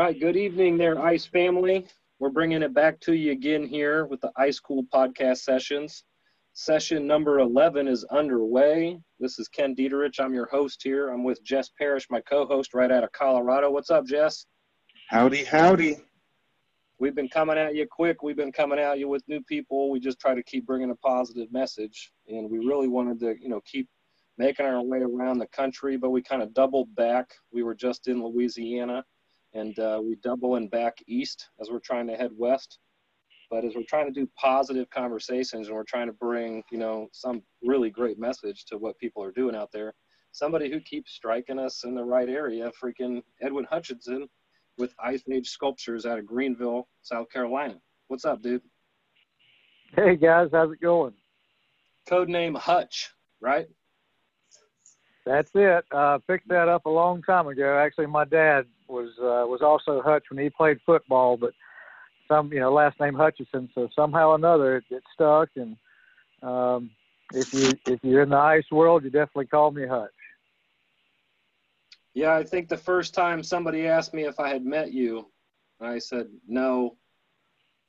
right, good evening there, Ice family. We're bringing it back to you again here with the Ice Cool podcast sessions. Session number 11 is underway. This is Ken Diederich. I'm your host here. I'm with Jess Parrish, my co host right out of Colorado. What's up, Jess? Howdy, howdy. We've been coming at you quick. We've been coming at you with new people. We just try to keep bringing a positive message. And we really wanted to, you know, keep making our way around the country, but we kind of doubled back. We were just in Louisiana and uh, we double and back east as we're trying to head west. But as we're trying to do positive conversations and we're trying to bring, you know, some really great message to what people are doing out there, somebody who keeps striking us in the right area, freaking Edwin Hutchinson with Ice Age Sculptures out of Greenville, South Carolina. What's up, dude? Hey guys, how's it going? Code name Hutch, right? That's it. Uh, picked that up a long time ago. Actually, my dad was uh, was also Hutch when he played football, but some you know last name Hutchinson. So somehow or another it, it stuck. And um, if you if you're in the ice world, you definitely call me Hutch. Yeah, I think the first time somebody asked me if I had met you, I said no,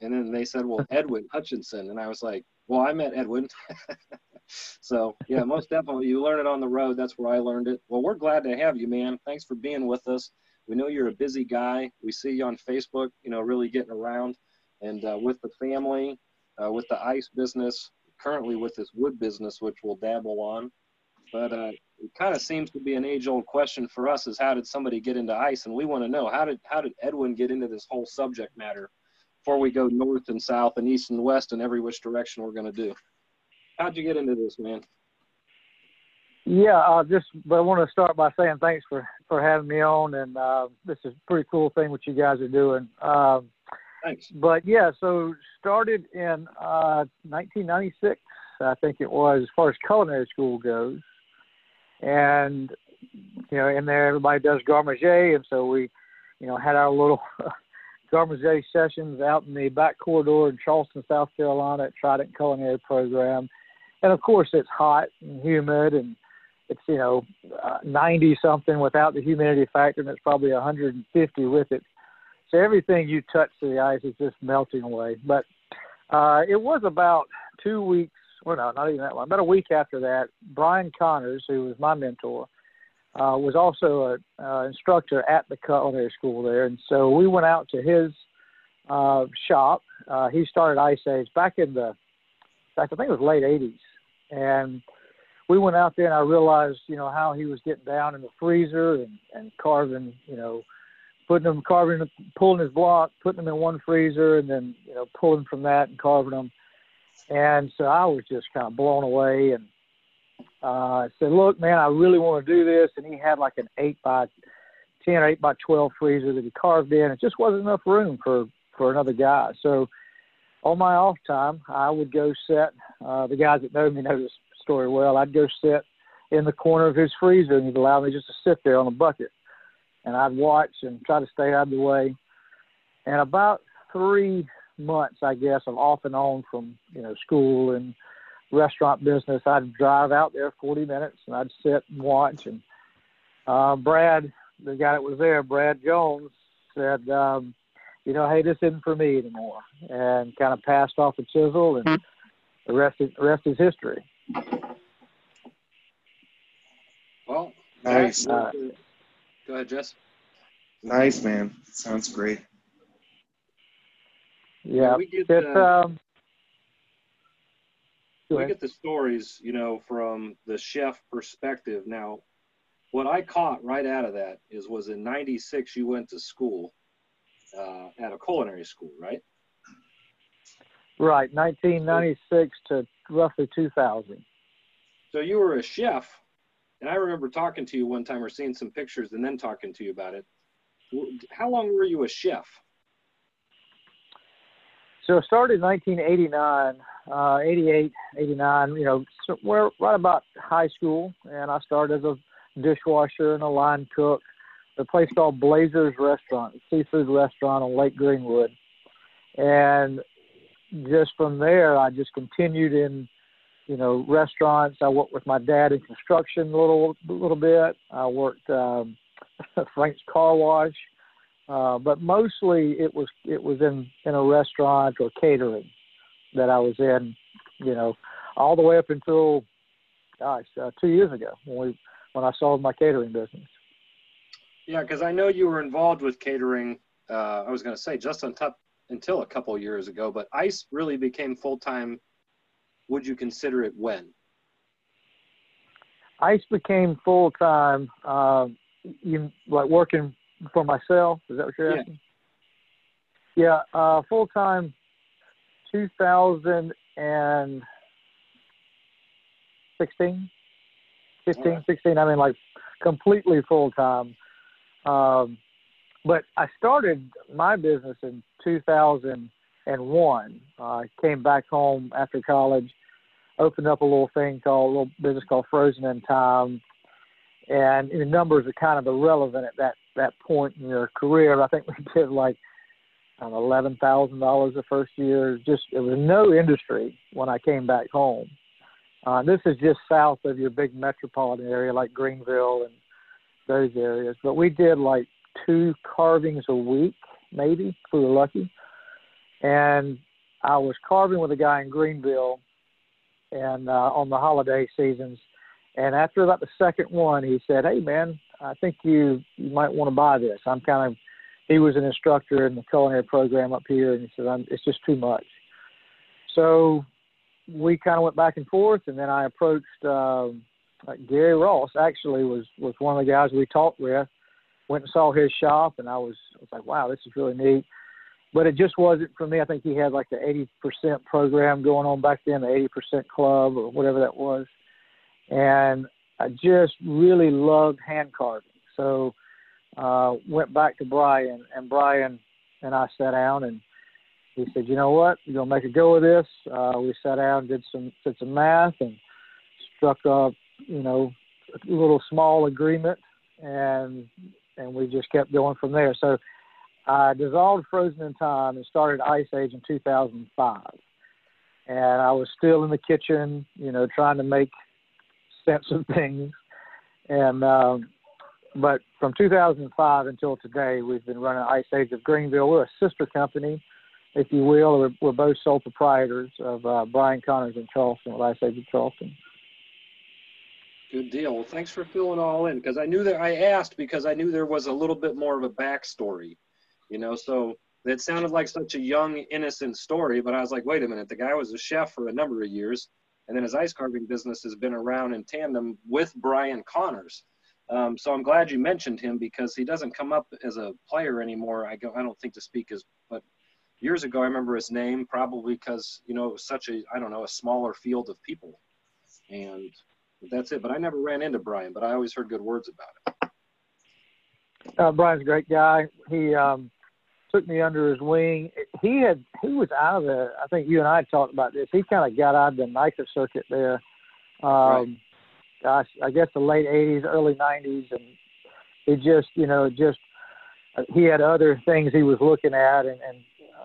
and then they said, "Well, Edwin Hutchinson," and I was like, "Well, I met Edwin." so yeah, most definitely, you learn it on the road. That's where I learned it. Well, we're glad to have you, man. Thanks for being with us. We know you're a busy guy. We see you on Facebook, you know, really getting around and uh, with the family, uh, with the ice business, currently with this wood business, which we'll dabble on. But uh, it kind of seems to be an age-old question for us: is how did somebody get into ice? And we want to know how did how did Edwin get into this whole subject matter? Before we go north and south and east and west and every which direction we're going to do, how'd you get into this, man? Yeah, uh, just but I want to start by saying thanks for for having me on, and uh, this is a pretty cool thing what you guys are doing. Um, thanks. But yeah, so started in uh, 1996, I think it was, as far as culinary school goes, and you know, in there everybody does garde manger, and so we, you know, had our little garde manger sessions out in the back corridor in Charleston, South Carolina, at Trident Culinary Program, and of course it's hot and humid and it's you know uh, 90 something without the humidity factor, and it's probably 150 with it. So everything you touch to the ice is just melting away. But uh, it was about two weeks, well, no, not even that long. About a week after that, Brian Connors, who was my mentor, uh, was also an uh, instructor at the culinary school there, and so we went out to his uh, shop. Uh, he started Ice Age back in the, back I think it was late '80s, and we went out there and I realized, you know, how he was getting down in the freezer and, and carving, you know, putting them, carving, pulling his block, putting them in one freezer and then, you know, pulling from that and carving them. And so I was just kind of blown away and uh, said, look, man, I really want to do this. And he had like an eight by 10 or eight by 12 freezer that he carved in. It just wasn't enough room for, for another guy. So on my off time, I would go set, uh, the guys that know me know this story well. I'd go sit in the corner of his freezer and he'd allow me just to sit there on a bucket. And I'd watch and try to stay out of the way. And about three months, I guess, of off and on from, you know, school and restaurant business, I'd drive out there 40 minutes and I'd sit and watch. And uh, Brad, the guy that was there, Brad Jones, said, um, you know, hey, this isn't for me anymore, and kind of passed off the chisel, and the rest is the rest is history. Well, nice. Uh, go ahead, Jess. Nice, man. Sounds great. Yeah, we get the, um, we get the stories, you know, from the chef perspective. Now, what I caught right out of that is was in '96 you went to school uh, at a culinary school, right? Right, 1996 to roughly 2000. So you were a chef, and I remember talking to you one time or seeing some pictures and then talking to you about it. How long were you a chef? So I started in 1989, uh, 88, 89, you know, so we're right about high school, and I started as a dishwasher and a line cook at a place called Blazers Restaurant, seafood restaurant on Lake Greenwood. And just from there, I just continued in you know, restaurants. I worked with my dad in construction a little, a little bit. I worked um, Frank's Car Wash uh, but mostly it was it was in in a restaurant or catering that I was in, you know, all the way up until gosh, uh, two years ago when we when I sold my catering business. Yeah, because I know you were involved with catering. Uh, I was going to say just on top until a couple years ago, but ICE really became full time. Would you consider it when? ICE became full time. Uh, you like working for myself? Is that what you're asking? Yeah, yeah uh, full time. 2016, 15, right. 16. I mean, like completely full time. Um, but I started my business in 2001. Uh, I came back home after college, opened up a little thing called a little business called Frozen in Time, and the numbers are kind of irrelevant at that that point in your career. I think we did like um, eleven thousand dollars the first year. Just it was no industry when I came back home. Uh, this is just south of your big metropolitan area like Greenville and those areas. But we did like two carvings a week, maybe if we were lucky. And I was carving with a guy in Greenville, and uh, on the holiday seasons. And after about the second one, he said, "Hey, man, I think you you might want to buy this. I'm kind of." He was an instructor in the culinary program up here, and he said, I'm, "It's just too much." So we kind of went back and forth, and then I approached um, Gary Ross. Actually, was was one of the guys we talked with. Went and saw his shop, and I was I was like, wow, this is really neat. But it just wasn't for me. I think he had like the 80% program going on back then, the 80% club or whatever that was, and I just really loved hand carving. So uh, went back to Brian, and Brian and I sat down and he said, "You know what? You're gonna make a go of this." Uh, we sat down, did some did some math, and struck a you know a little small agreement, and and we just kept going from there. So I dissolved Frozen in Time and started Ice Age in 2005, and I was still in the kitchen, you know, trying to make sense of things, and um, but from 2005 until today, we've been running Ice Age of Greenville. We're a sister company if you will. We're, we're both sole proprietors of uh, Brian Connors in Charleston, with Ice Age of Charleston. Good deal. Well, thanks for filling all in because I knew that I asked because I knew there was a little bit more of a backstory, you know. So it sounded like such a young, innocent story, but I was like, wait a minute, the guy was a chef for a number of years, and then his ice carving business has been around in tandem with Brian Connors. Um, so I'm glad you mentioned him because he doesn't come up as a player anymore. I, go, I don't think to speak as, but years ago, I remember his name probably because you know it was such a I don't know a smaller field of people, and that's it. But I never ran into Brian, but I always heard good words about him. Uh, Brian's a great guy. He um, took me under his wing. He had he was out of the. I think you and I talked about this. He kind of got out of the NICA circuit there. Um, right. Gosh, I guess the late '80s, early '90s, and he just you know just uh, he had other things he was looking at, and, and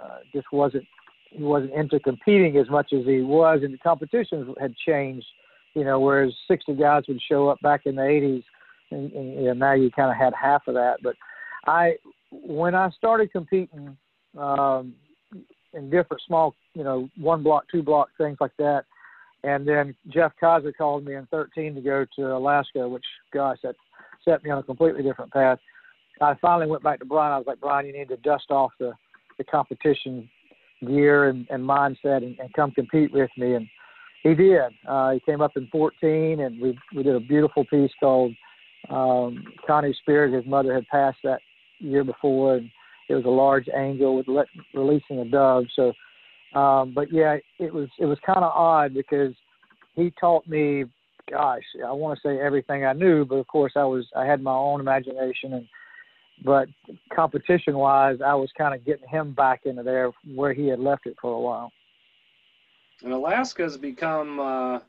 uh, just wasn't he wasn't into competing as much as he was, and the competitions had changed. You know, whereas 60 guys would show up back in the 80s, and, and you know, now you kind of had half of that. But I, when I started competing um, in different small, you know, one block, two block things like that, and then Jeff Kaiser called me in 13 to go to Alaska, which, gosh, that set me on a completely different path. I finally went back to Brian. I was like, Brian, you need to dust off the the competition gear and, and mindset and, and come compete with me. And he did. Uh, he came up in 14, and we we did a beautiful piece called um, Connie's Spirit. His mother had passed that year before, and it was a large angel with let, releasing a dove. So, um, but yeah, it was it was kind of odd because he taught me, gosh, I want to say everything I knew, but of course I was I had my own imagination and but competition wise, I was kind of getting him back into there where he had left it for a while. And Alaska has become uh,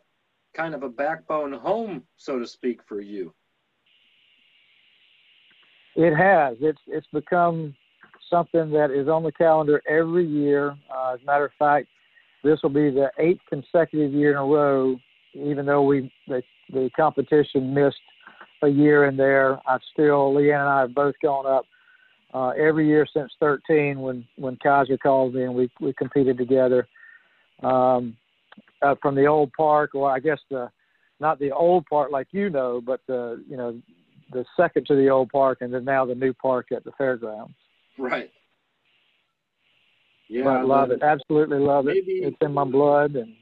kind of a backbone home, so to speak, for you. It has. It's it's become something that is on the calendar every year. Uh, as a matter of fact, this will be the eighth consecutive year in a row. Even though we the, the competition missed a year in there. I've still, Leanne and I have both gone up uh, every year since 13 when when Kaiser called me and we we competed together um, uh, from the old park, or I guess the not the old park like you know, but the you know the second to the old park, and then now the new park at the fairgrounds. Right. Yeah, I love it. Absolutely love maybe, it. It's in my blood, and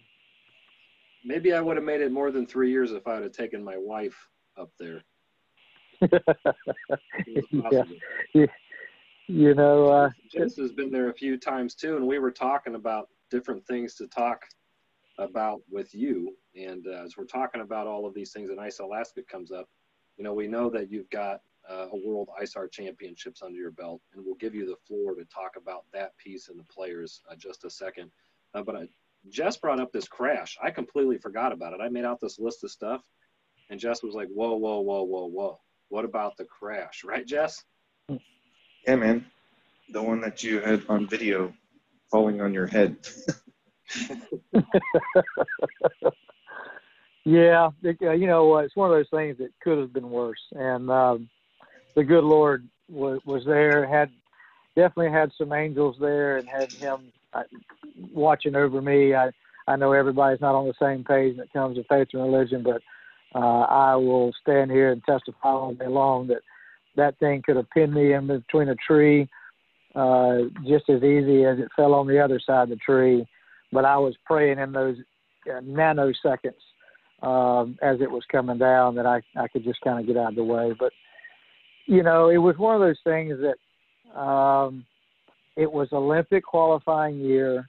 maybe I would have made it more than three years if I would have taken my wife up there. yeah. yeah, you know, uh, Jess has been there a few times too, and we were talking about different things to talk about with you. And uh, as we're talking about all of these things, and Ice Alaska comes up, you know, we know that you've got uh, a World Ice Art Championships under your belt, and we'll give you the floor to talk about that piece and the players uh, just a second. Uh, but I, Jess brought up this crash. I completely forgot about it. I made out this list of stuff, and Jess was like, "Whoa, whoa, whoa, whoa, whoa! What about the crash?" Right, Jess? Yeah, man. The one that you had on video falling on your head. yeah, it, uh, you know, it's one of those things that could have been worse, and um, the good Lord was was there. Had definitely had some angels there, and had Him uh, watching over me. I I know everybody's not on the same page when it comes to faith and religion, but uh, I will stand here and testify all day long that that thing could have pinned me in between a tree uh, just as easy as it fell on the other side of the tree. But I was praying in those uh, nanoseconds um, as it was coming down that I, I could just kind of get out of the way. But, you know, it was one of those things that um, it was Olympic qualifying year.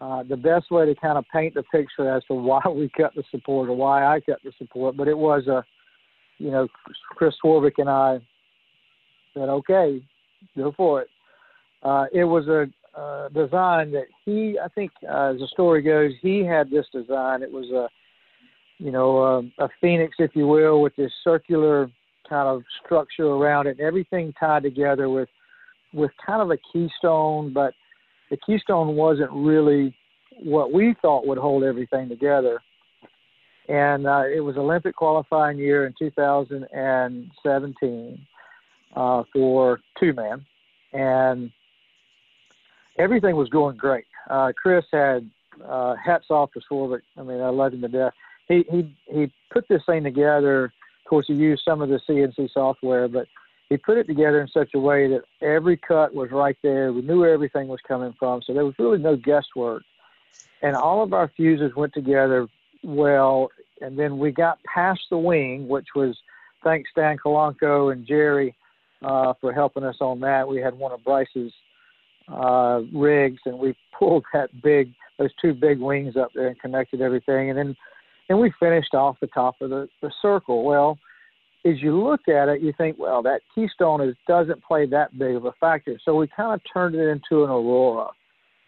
Uh, the best way to kind of paint the picture as to why we cut the support or why I cut the support, but it was a, you know, Chris Swarbrick and I said, okay, go for it. Uh, it was a uh, design that he, I think, uh, as the story goes, he had this design. It was a, you know, um, a phoenix, if you will, with this circular kind of structure around it, everything tied together with, with kind of a keystone, but the keystone wasn't really what we thought would hold everything together. And uh, it was Olympic qualifying year in 2017 uh, for two man, and everything was going great. Uh, Chris had uh, hats off to Swarbrick. I mean, I love him to death. He he he put this thing together. Of course, he used some of the CNC software, but he put it together in such a way that every cut was right there. We knew where everything was coming from, so there was really no guesswork. And all of our fuses went together well. And then we got past the wing, which was thanks Stan Kalanko and Jerry uh, for helping us on that. We had one of Bryce's uh, rigs, and we pulled that big, those two big wings up there and connected everything, and then and we finished off the top of the, the circle. Well, as you look at it, you think, well, that keystone is doesn't play that big of a factor. So we kind of turned it into an aurora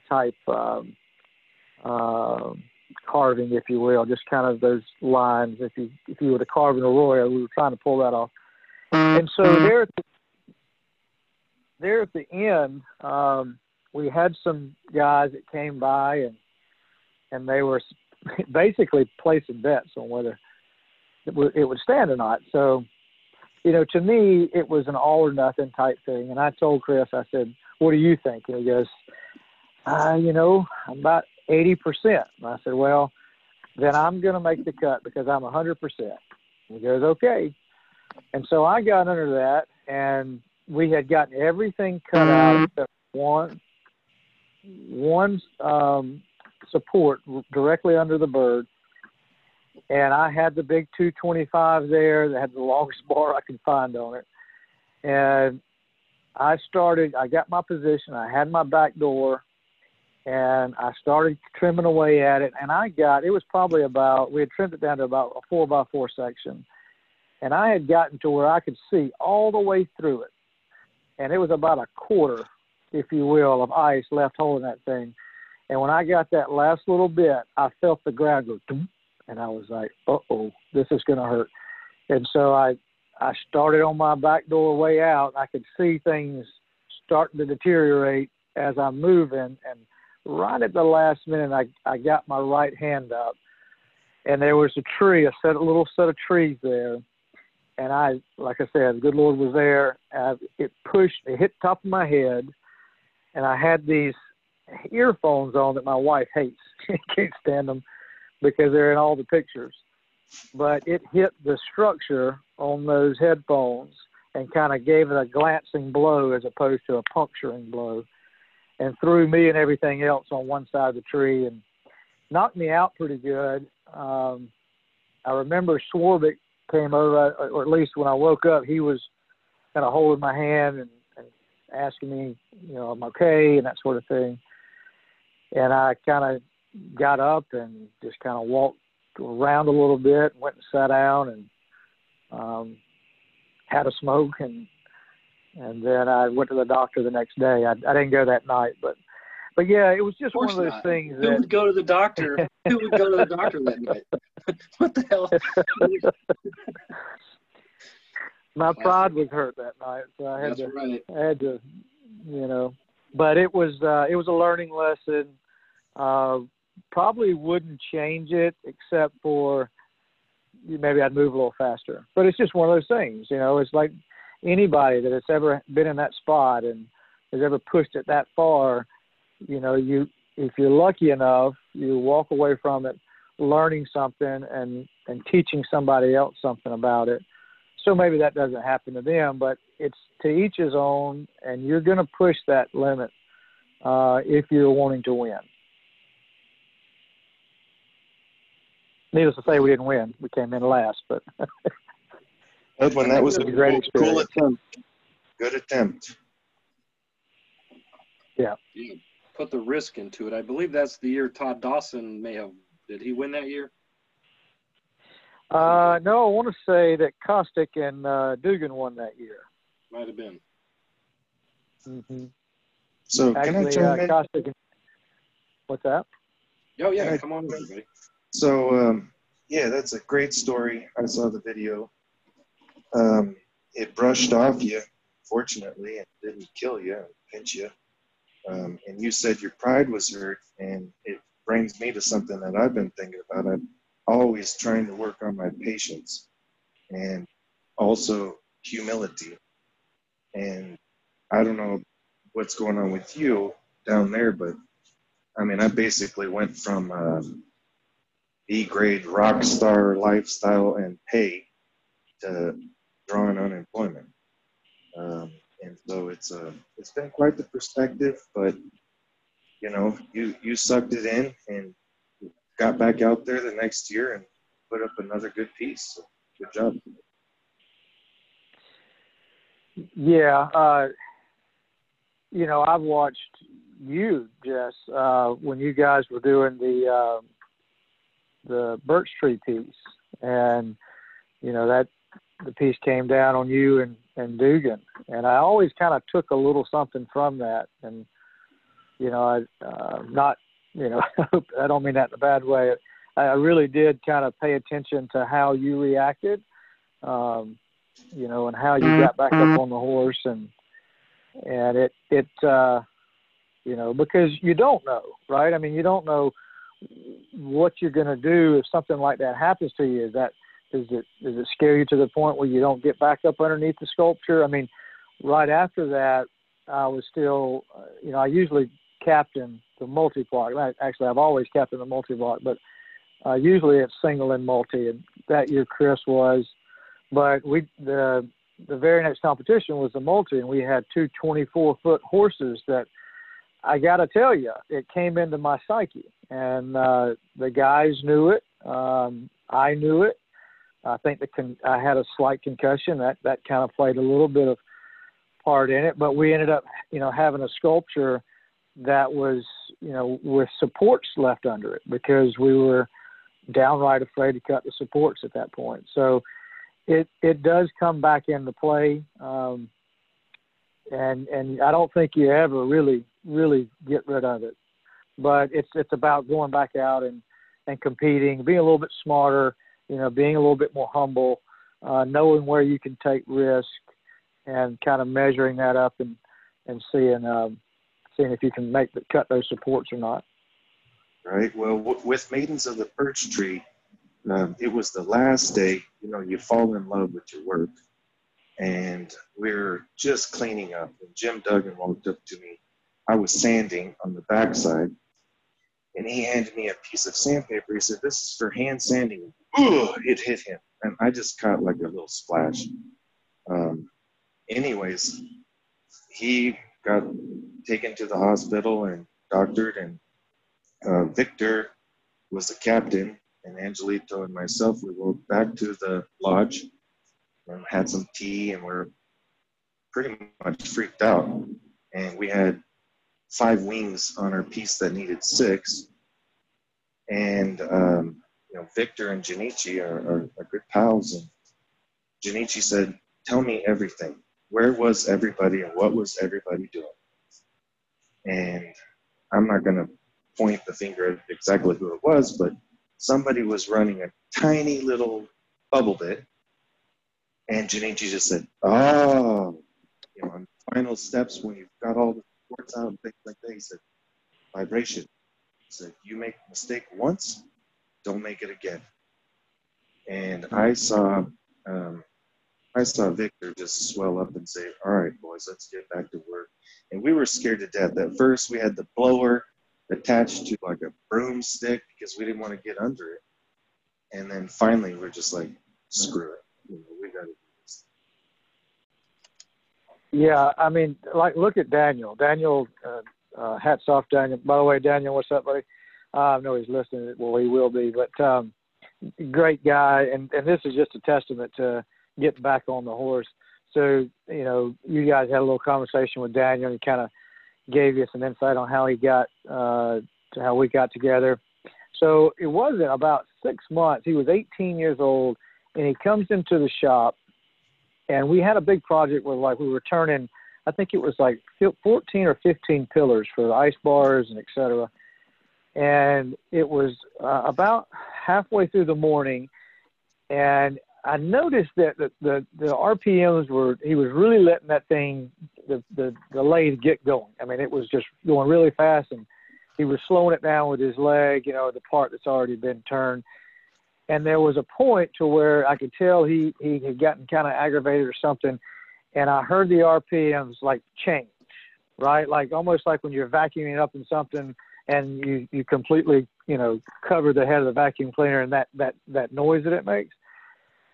type um, uh, carving, if you will, just kind of those lines. If you if you were to carve an aurora, we were trying to pull that off. And so there at the there at the end, um, we had some guys that came by and and they were basically placing bets on whether it would, it would stand or not. So, you know, to me, it was an all or nothing type thing. And I told Chris, I said, "What do you think?" And he goes, uh, "You know, I'm about eighty percent." And I said, "Well, then I'm going to make the cut because I'm a hundred percent." He goes, "Okay." And so I got under that, and we had gotten everything cut out mm-hmm. except one one um, support directly under the bird, and I had the big 225 there that had the longest bar I could find on it, and I started. I got my position. I had my back door, and I started trimming away at it, and I got. It was probably about. We had trimmed it down to about a four by four section, and I had gotten to where I could see all the way through it and it was about a quarter, if you will, of ice left holding that thing. And when I got that last little bit, I felt the ground go, Dum, and I was like, "Uh oh, this is going to hurt." And so I, I started on my back door way out. I could see things starting to deteriorate as I'm moving, and right at the last minute, I, I got my right hand up, and there was a tree, a set, a little set of trees there, and I, like I said, the good Lord was there. Uh, it pushed, it hit the top of my head, and I had these earphones on that my wife hates. she can't stand them because they're in all the pictures. But it hit the structure on those headphones and kind of gave it a glancing blow as opposed to a puncturing blow, and threw me and everything else on one side of the tree and knocked me out pretty good. Um, I remember Swarbrick came over, or at least when I woke up, he was kind of holding my hand and, and asking me, you know, I'm okay and that sort of thing. And I kind of got up and just kind of walked around a little bit, and went and sat down and um, had a smoke and and then I went to the doctor the next day. I, I didn't go that night, but but yeah, it was just one of those not. things Who that would go to the doctor? Who would go to the doctor that night? what the hell? my pride was hurt that night, so I had That's to right. I had to, you know, but it was uh, it was a learning lesson. Uh, probably wouldn't change it except for maybe I'd move a little faster. But it's just one of those things, you know. It's like anybody that has ever been in that spot and has ever pushed it that far, you know, you if you're lucky enough, you walk away from it learning something and and teaching somebody else something about it. So maybe that doesn't happen to them, but it's to each his own, and you're going to push that limit uh, if you're wanting to win. Needless to say, we didn't win. We came in last, but Edwin, that was a was a great cool, cool attempt. Good attempt. Yeah. You put the risk into it. I believe that's the year Todd Dawson may have. Did he win that year? uh, no, I want to say that Costic and uh, Dugan won that year. Might have been. Mm-hmm. So can I Actually, uh, chime in? Costic. And, what's that? Oh yeah, Right. come on, everybody. So um, yeah, that's a great story. I saw the video. Um, it brushed off you, fortunately, and didn't kill you and pinch you. Um, and you said your pride was hurt, and it brings me to something that I've been thinking about. I'm always trying to work on my patience and also humility. And I don't know what's going on with you down there, but I mean, I basically went from um, B grade rock star lifestyle and pay to drawing unemployment. Um, and so it's uh, it's been quite the perspective, but you know, you you sucked it in and got back out there the next year and put up another good piece. So good job. Yeah, uh, you know, I've watched you, Jess, uh, when you guys were doing the uh, the birch tree piece, and you know that the piece came down on you and and Dugan, and I always kind of took a little something from that, and you know, I uh, not, you know, I don't mean that in a bad way. I really did kind of pay attention to how you reacted. Um, you know, and how you got back up on the horse and and it it uh you know, because you don't know, right? I mean, you don't know what you're going to do if something like that happens to you. Is that does it does it scare you to the point where you don't get back up underneath the sculpture? I mean, right after that, I was still, you know, I usually captain the multi block. Actually, I've always captained the multi block, but uh, usually it's single and multi. And that year, Chris was but we the the very next competition was the multi, and we had two 24 foot horses that I got to tell you, it came into my psyche, and uh, the guys knew it. Um, I knew it. I think the con- I had a slight concussion that that kind of played a little bit of part in it, but we ended up, you know, having a sculpture that was, you know, with supports left under it because we were downright afraid to cut the supports at that point. So it it does come back into play, um, and and I don't think you ever really really get rid of it. But it's it's about going back out and and competing, being a little bit smarter, you know, being a little bit more humble, uh, knowing where you can take risk, and kind of measuring that up and and seeing um, seeing if you can make the, cut those supports or not. Right. Well, w- with Maidens of the Birch Tree, um, it was the last day. You know, you fall in love with your work, and we're just cleaning up. And Jim Duggan walked up to me. I was sanding on the backside, and he handed me a piece of sandpaper. He said, "This is for hand sanding." Ugh, it hit him, and I just caught like a little splash. Um, anyways, he got taken to the hospital and doctored, and uh, Victor was the captain, and Angelito and myself, we went back to the lodge and had some tea, and we're pretty much freaked out. And we had five wings on our piece that needed six. And, um, you know, Victor and Junichi are, are, are good pals. And Junichi said, Tell me everything. Where was everybody and what was everybody doing? And I'm not going to point the finger at exactly who it was, but somebody was running a tiny little bubble bit. And Junichi just said, Oh, you know, on final steps when you've got all the ports out and things like that, he said, vibration. He said, You make a mistake once, don't make it again. And I saw um, I saw Victor just swell up and say, All right, boys, let's get back to work. And we were scared to death. At first, we had the blower attached to like a broomstick because we didn't want to get under it. And then finally, we're just like, Screw it. You know, we got to do this. Yeah, I mean, like, look at Daniel. Daniel, uh, uh, hats off, Daniel. By the way, Daniel, what's up, buddy? Uh, I know he's listening. Well, he will be, but um, great guy. And, and this is just a testament to getting back on the horse. So, you know, you guys had a little conversation with Daniel and he kind of gave you some insight on how he got uh, to how we got together. So it wasn't about six months. He was 18 years old and he comes into the shop and we had a big project where like we were turning, I think it was like 14 or 15 pillars for the ice bars and et cetera. And it was uh, about halfway through the morning and I noticed that the, the, the RPMs were he was really letting that thing the, the the lathe get going. I mean, it was just going really fast, and he was slowing it down with his leg. You know, the part that's already been turned. And there was a point to where I could tell he he had gotten kind of aggravated or something, and I heard the RPMs like change, right? Like almost like when you're vacuuming up in something and you you completely you know cover the head of the vacuum cleaner and that that that noise that it makes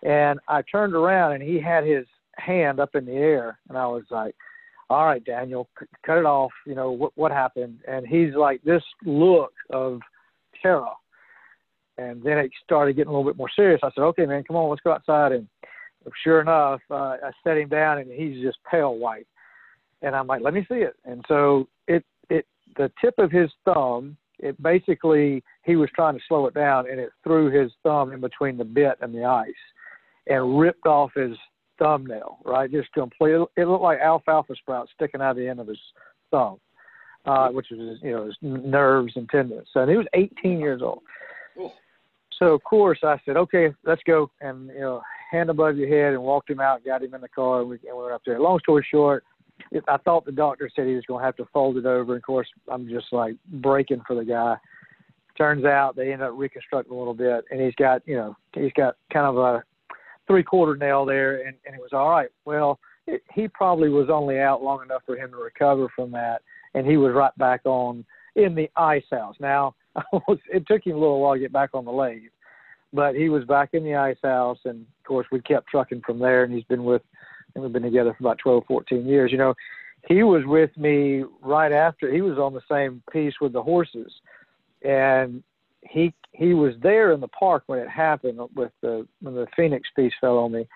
and I turned around and he had his hand up in the air, and I was like, "All right, Daniel, c- cut it off. You know what what happened?" And he's like this look of terror. And then it started getting a little bit more serious. I said, "Okay, man, come on, let's go outside." And sure enough, uh, I set him down, and he's just pale white. And I'm like, "Let me see it." And so it it the tip of his thumb it basically he was trying to slow it down and it threw his thumb in between the bit and the ice and ripped off his thumbnail, right? Just completely. It looked like alfalfa sprout sticking out of the end of his thumb, uh, which was you know his nerves and tendons. So he was 18 years old. So of course I said, okay, let's go, and you know, hand above your head, and walked him out, got him in the car, and we, and we went up there. Long story short, I thought the doctor said he was going to have to fold it over. Of course, I'm just like breaking for the guy. Turns out they ended up reconstructing a little bit, and he's got you know he's got kind of a three quarter nail there, and, and it was all right. Well, it, he probably was only out long enough for him to recover from that, and he was right back on in the ice house. Now, it took him a little while to get back on the lathe, but he was back in the ice house, and of course, we kept trucking from there, and he's been with, and we've been together for about 12, 14 years. You know, he was with me right after he was on the same piece with the horses, and he he was there in the park when it happened with the when the Phoenix piece fell on me,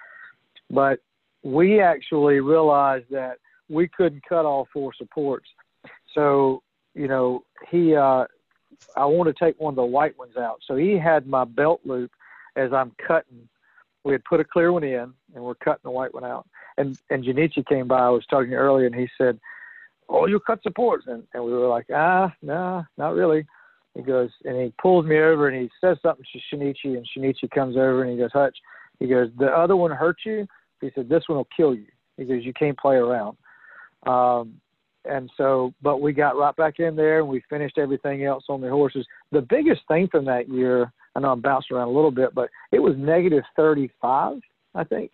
but we actually realized that we couldn't cut all four supports. So you know he uh, I want to take one of the white ones out. So he had my belt loop as I'm cutting. We had put a clear one in and we're cutting the white one out. And and Junichi came by. I was talking earlier and he said, "Oh, you cut supports," and and we were like, "Ah, no, nah, not really." He goes and he pulls me over and he says something to Shinichi and Shinichi comes over and he goes, Hutch, he goes, the other one hurt you? He said, this one will kill you. He goes, you can't play around. Um, and so, but we got right back in there and we finished everything else on the horses. The biggest thing from that year, I know I'm bouncing around a little bit, but it was negative 35, I think.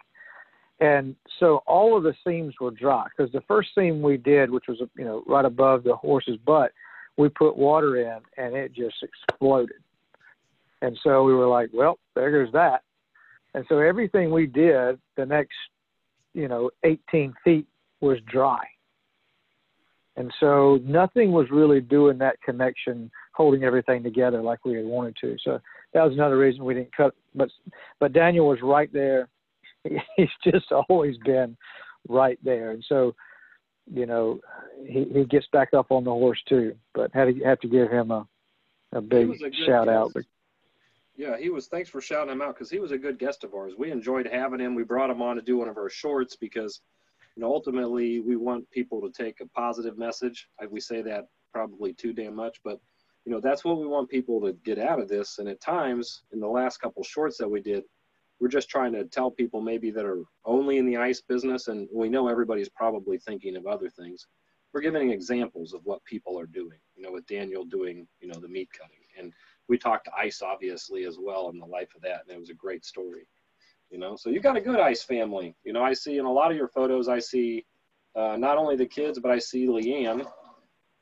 And so all of the seams were dry because the first seam we did, which was you know right above the horse's butt, we put water in and it just exploded. And so we were like, well, there goes that. And so everything we did the next, you know, 18 feet was dry. And so nothing was really doing that connection, holding everything together like we had wanted to. So that was another reason we didn't cut. But but Daniel was right there. He's just always been right there. And so, you know, he, he gets back up on the horse too. But had to have to give him a a big a shout guest. out. Yeah, he was. Thanks for shouting him out because he was a good guest of ours. We enjoyed having him. We brought him on to do one of our shorts because, know, ultimately we want people to take a positive message. We say that probably too damn much, but you know that's what we want people to get out of this. And at times, in the last couple shorts that we did, we're just trying to tell people maybe that are only in the ice business, and we know everybody's probably thinking of other things. We're giving examples of what people are doing. You know, with Daniel doing, you know, the meat cutting and we talked ice obviously as well in the life of that, and it was a great story. You know, so you got a good ice family. You know, I see in a lot of your photos, I see uh, not only the kids, but I see Leanne.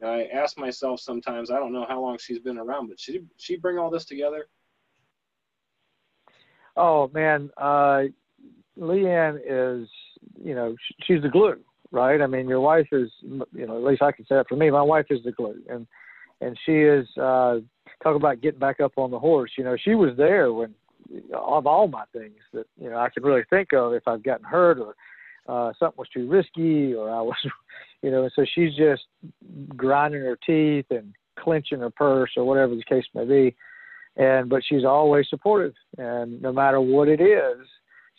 And I ask myself sometimes, I don't know how long she's been around, but she she bring all this together? Oh man, uh, Leanne is, you know, she's the glue, right? I mean, your wife is, you know, at least I can say that for me. My wife is the glue, and and she is uh, talk about getting back up on the horse. You know, she was there when of all my things that you know I could really think of if I've gotten hurt or uh, something was too risky or I was, you know. And so she's just grinding her teeth and clenching her purse or whatever the case may be. And but she's always supportive, and no matter what it is,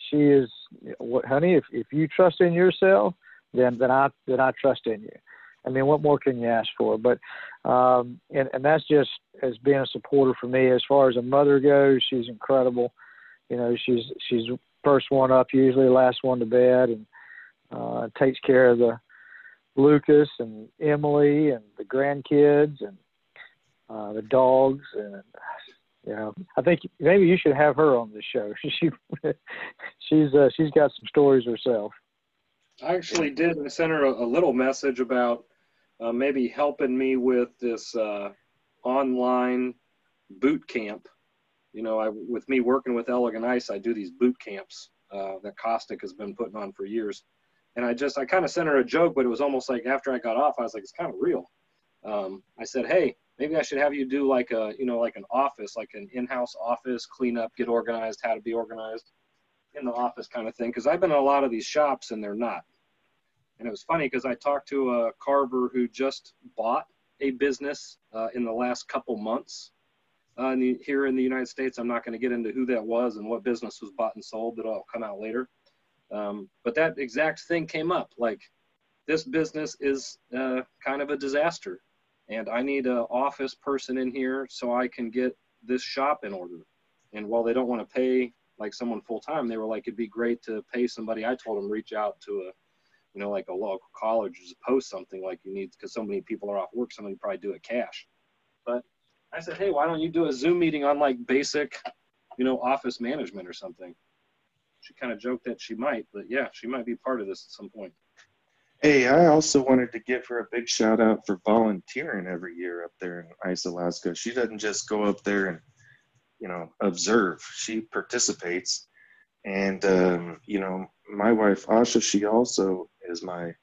she is. What, honey, if if you trust in yourself, then then I then I trust in you. I mean, what more can you ask for? But um, and and that's just as being a supporter for me. As far as a mother goes, she's incredible. You know, she's she's first one up, usually last one to bed, and uh, takes care of the Lucas and Emily and the grandkids and uh, the dogs and you know I think maybe you should have her on the show. She she's uh, she's got some stories herself. I actually did. I sent her a, a little message about uh, maybe helping me with this uh, online boot camp. You know, I, with me working with Elegant Ice, I do these boot camps uh, that Costic has been putting on for years. And I just, I kind of sent her a joke, but it was almost like after I got off, I was like, it's kind of real. Um, I said, hey, maybe I should have you do like a, you know, like an office, like an in-house office, clean up, get organized, how to be organized in the office kind of thing. Because I've been in a lot of these shops and they're not. And it was funny because I talked to a carver who just bought a business uh, in the last couple months uh, in the, here in the United States. I'm not going to get into who that was and what business was bought and sold. That'll come out later. Um, but that exact thing came up. Like this business is uh, kind of a disaster, and I need an office person in here so I can get this shop in order. And while they don't want to pay like someone full time, they were like, it'd be great to pay somebody. I told them reach out to a you know, like a local college just post something like you need because so many people are off work, somebody probably do it cash. But I said, hey, why don't you do a Zoom meeting on like basic, you know, office management or something? She kind of joked that she might, but yeah, she might be part of this at some point. Hey, I also wanted to give her a big shout out for volunteering every year up there in Ice, Alaska. She doesn't just go up there and, you know, observe. She participates. And, um, you know, my wife, Asha, she also is my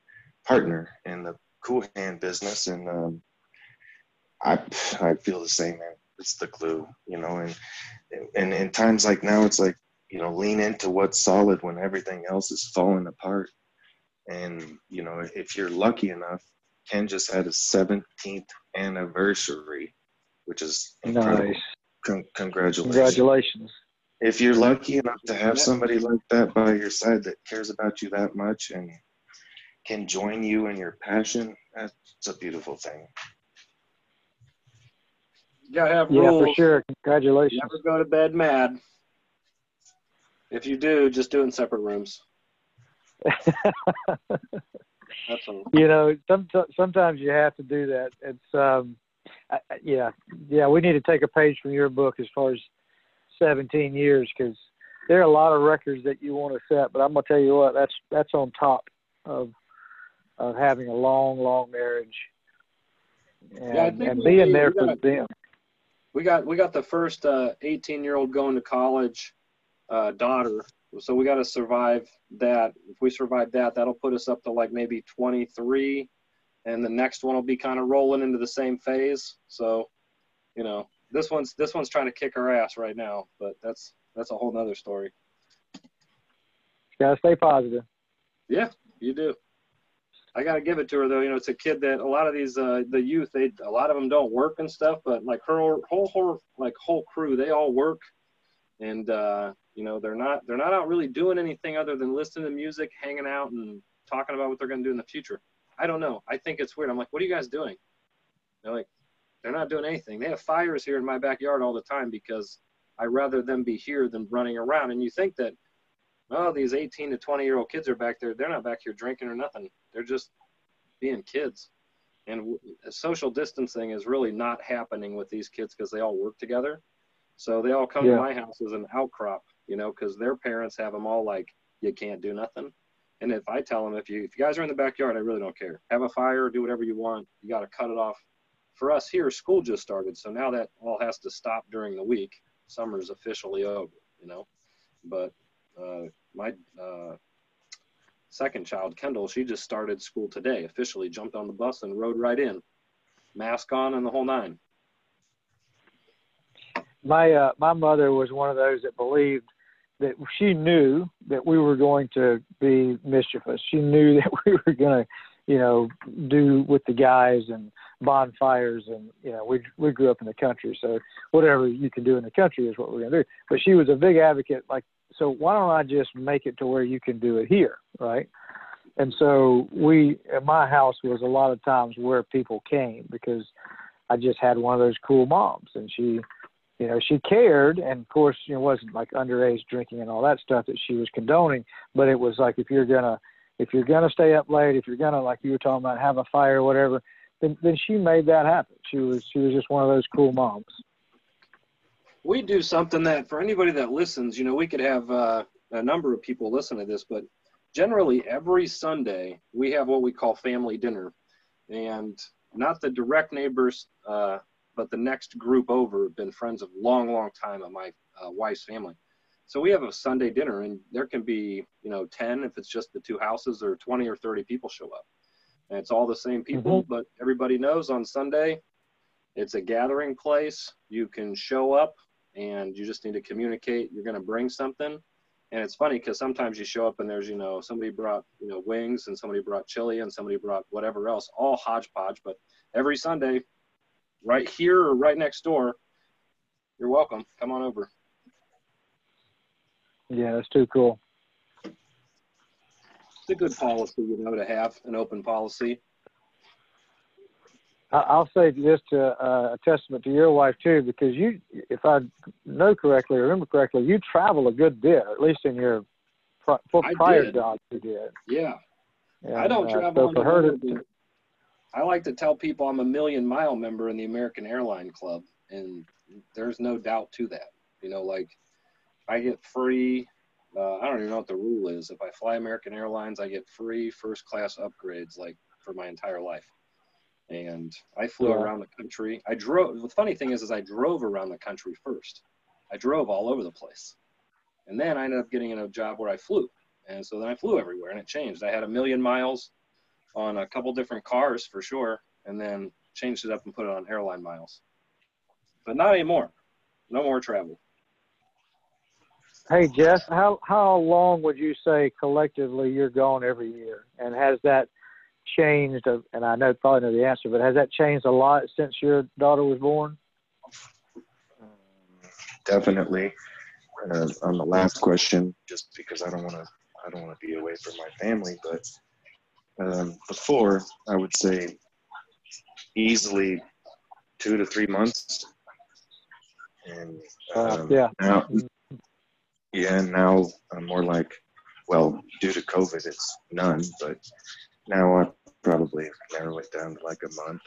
partner in the cool hand business, and um, I I feel the same, man. It's the glue, you know, and and in times like now, it's like you know, lean into what's solid when everything else is falling apart. And you know, if you're lucky enough, Ken just had his 17th anniversary, which is incredible. Nice. Con- congratulations. Congratulations. If you're lucky enough to have somebody like that by your side that cares about you that much and can join you in your passion, that's a beautiful thing. You gotta have yeah, rules. for sure. Congratulations. Never go to bed mad. If you do, just do it in separate rooms. That's. You know, some, sometimes you have to do that. It's um, I, yeah, yeah. We need to take a page from your book as far as 17 years because there are a lot of records that you want to set, but I'm gonna tell you what, that's that's on top of of having a long, long marriage and, Yeah, and being we there for got- them. We got we got the first uh, 18 year old going to college uh, daughter, so we got to survive that. If we survive that, that'll put us up to like maybe 23, and the next one will be kind of rolling into the same phase. So, you know, this one's this one's trying to kick our ass right now, but that's that's a whole nother story. Gotta stay positive. Yeah, you do. I gotta give it to her though. You know, it's a kid that a lot of these uh, the youth they a lot of them don't work and stuff, but like her whole whole like whole crew they all work, and uh, you know they're not they're not out really doing anything other than listening to music, hanging out, and talking about what they're gonna do in the future. I don't know. I think it's weird. I'm like, what are you guys doing? They're like, they're not doing anything. They have fires here in my backyard all the time because I rather them be here than running around. And you think that oh, these 18 to 20 year old kids are back there. They're not back here drinking or nothing. They're just being kids. And social distancing is really not happening with these kids because they all work together. So they all come Yeah. to my house as an outcrop, you know, because their parents have them all like, you can't do nothing. And if I tell them, if you if you guys are in the backyard, I really don't care. Have a fire, do whatever you want. You got to cut it off. For us here, school just started, so now that all has to stop during the week. Summer's officially over, you know. But uh, my uh, second child, Kendall, she just started school today, officially jumped on the bus and rode right in, mask on and the whole nine. my uh, my mother was one of those that believed that she knew that we were going to be mischievous. She knew that we were going to, you know, do with the guys and bonfires and you know we we grew up in the country, so whatever you can do in the country is what we're going to do. But she was a big advocate, like, so why don't I just make it to where you can do it here, right? And so we, at my house was a lot of times where people came because I just had one of those cool moms, and she you know, she cared, and of course, it wasn't like underage drinking and all that stuff that she was condoning, but it was like if you're gonna, if you're gonna stay up late, if you're gonna, like you were talking about, have a fire or whatever, then then she made that happen. She was she was just one of those cool moms. We do something that for anybody that listens, you know, we could have uh, a number of people listen to this, but generally every Sunday we have what we call family dinner, and not the direct neighbors. Uh, but the next group over have been friends of long, long time of my uh, wife's family. So we have a Sunday dinner, and there can be, you know, 10 if it's just the two houses, or 20 or 30 people show up. And it's all the same people, but everybody knows on Sunday it's a gathering place. You can show up, and you just need to communicate. You're going to bring something. And it's funny because sometimes you show up and there's, you know, somebody brought, you know, wings and somebody brought chili and somebody brought whatever else, all hodgepodge. But every Sunday, right here or right next door, you're welcome. Come on over. Yeah, that's too cool. It's a good policy, you know, to have an open policy. I, I'll say this to uh, a testament to your wife too, because you, if I know correctly, or remember correctly, you travel a good bit, at least in your pri- prior jobs you did. Yeah. And, I don't uh, travel So for her to, I like to tell people I'm a million mile member in the American Airline Club, and there's no doubt to that. You know, like I get free. Uh, I don't even know what the rule is. If I fly American Airlines, I get free first class upgrades, like for my entire life. And I flew Yeah. around the country. I drove. The funny thing is, is I drove around the country first. I drove all over the place, and then I ended up getting in a job where I flew. And so then I flew everywhere, and it changed. I had a million miles on a couple different cars for sure, and then changed it up and put it on airline miles. But not anymore. No more travel. Hey Jeff, how how long would you say collectively you're gone every year, and has that changed? uh, And I know probably know the answer, but has that changed a lot since your daughter was born? Definitely. Uh, on the last question, just because I don't want to, I don't want to be away from my family, but um, before I would say easily two to three months, and Uh, um, yeah. now, yeah, now I'm more like, well, due to COVID, it's none, but now I probably narrow it down to like a month.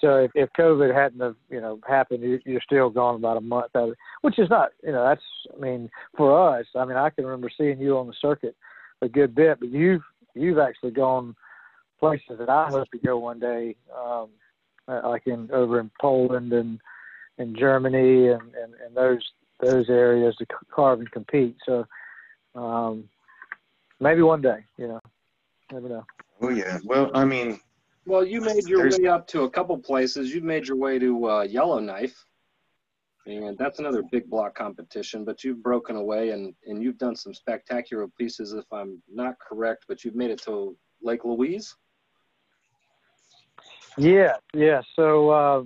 So if, if COVID hadn't have you know happened, you, you're still gone about a month out of which is not you know that's I mean for us. I mean I can remember seeing you on the circuit a good bit, but you've you've actually gone places that I hope to go one day, um, uh, like in over in Poland and in Germany and, and, and those those areas to carve and compete. So um, maybe one day, you know, never know. Oh yeah. Well, I mean, well, you made your way up to a couple places. You made your way to uh, Yellowknife, and that's another big block competition. But you've broken away and and you've done some spectacular pieces, if I'm not correct. But you've made it to Lake Louise. Yeah, yeah. So, uh,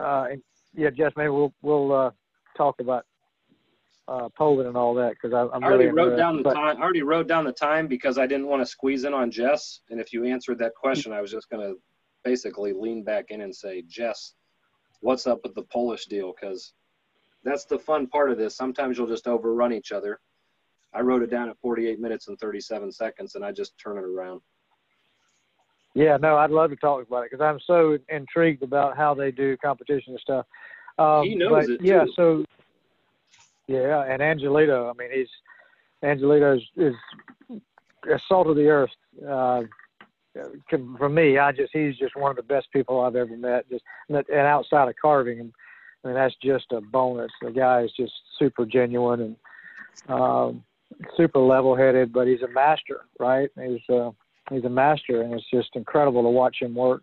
uh, yeah, Jess, maybe we'll we'll uh, talk about uh, Poland and all that because I'm I already really wrote down the but, time. I already wrote down the time because I didn't want to squeeze in on Jess. And if you answered that question, I was just going to basically lean back in and say, Jess, what's up with the Polish deal? Because that's the fun part of this. Sometimes you'll just overrun each other. I wrote it down at 48 minutes and 37 seconds, and I just turn it around. Yeah, no, I'd love to talk about it because I'm so intrigued about how they do competition and stuff. Um, he knows but, it. Yeah, so yeah, and Angelito, I mean, he's Angelito is, is a salt of the earth. Uh, for me, I just he's just one of the best people I've ever met. Just and outside of carving, I mean that's just a bonus. The guy is just super genuine and um, super level-headed, but he's a master, right? He's uh, he's a master, and it's just incredible to watch him work.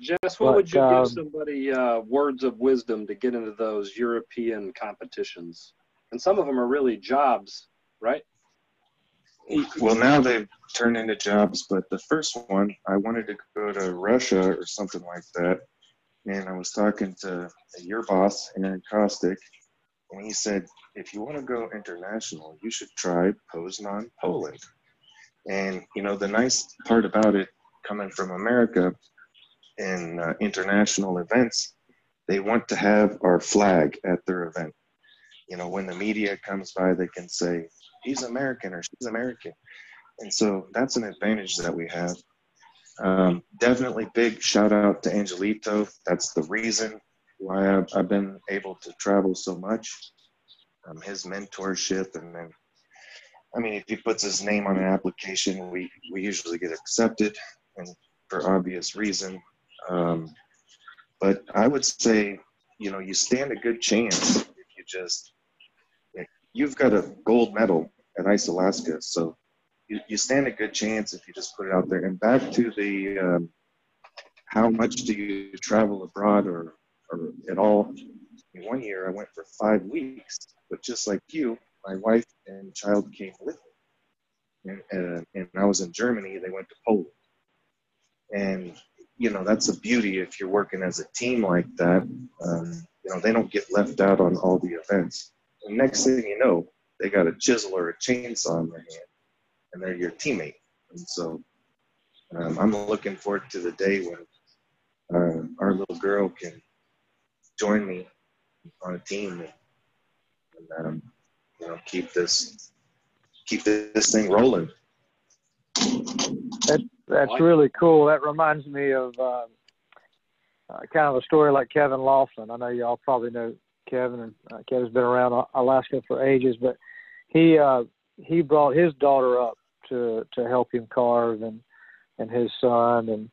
Jess, what but, would you um, give somebody uh, words of wisdom to get into those European competitions? And some of them are really jobs, right? Well, now they've turned into jobs, but the first one, I wanted to go to Russia or something like that. And I was talking to your boss, Aaron Costic, and he said, if you want to go international, you should try Poznan, Poland. And, you know, the nice part about it coming from America in uh, international events, they want to have our flag at their event. You know, when the media comes by, they can say, he's American or she's American. And so that's an advantage that we have. Um, definitely big shout out to Angelito. That's the reason why I've, I've been able to travel so much. Um, his mentorship, and then, I mean, if he puts his name on an application, we, we usually get accepted, and for obvious reason. Um, but I would say, you know, you stand a good chance if you just, you've got a gold medal at Ice Alaska. So you, you stand a good chance if you just put it out there. And back to the, um, how much do you travel abroad or, or at all? In one year, I went for five weeks, but just like you, my wife and child came with me. And, uh, and I was in Germany, they went to Poland. And you know that's a beauty if you're working as a team like that. Um, you know they don't get left out on all the events. And next thing you know, they got a chisel or a chainsaw in their hand, and they're your teammate. And so um, I'm looking forward to the day when uh, our little girl can join me on a team and, and um, you know keep this keep this thing rolling. That, that's really cool. That reminds me of uh, uh, kind of a story like Kevin Laughlin. I know y'all probably know Kevin, and uh, Kevin's been around Alaska for ages, but he uh, he brought his daughter up to to help him carve and and his son, and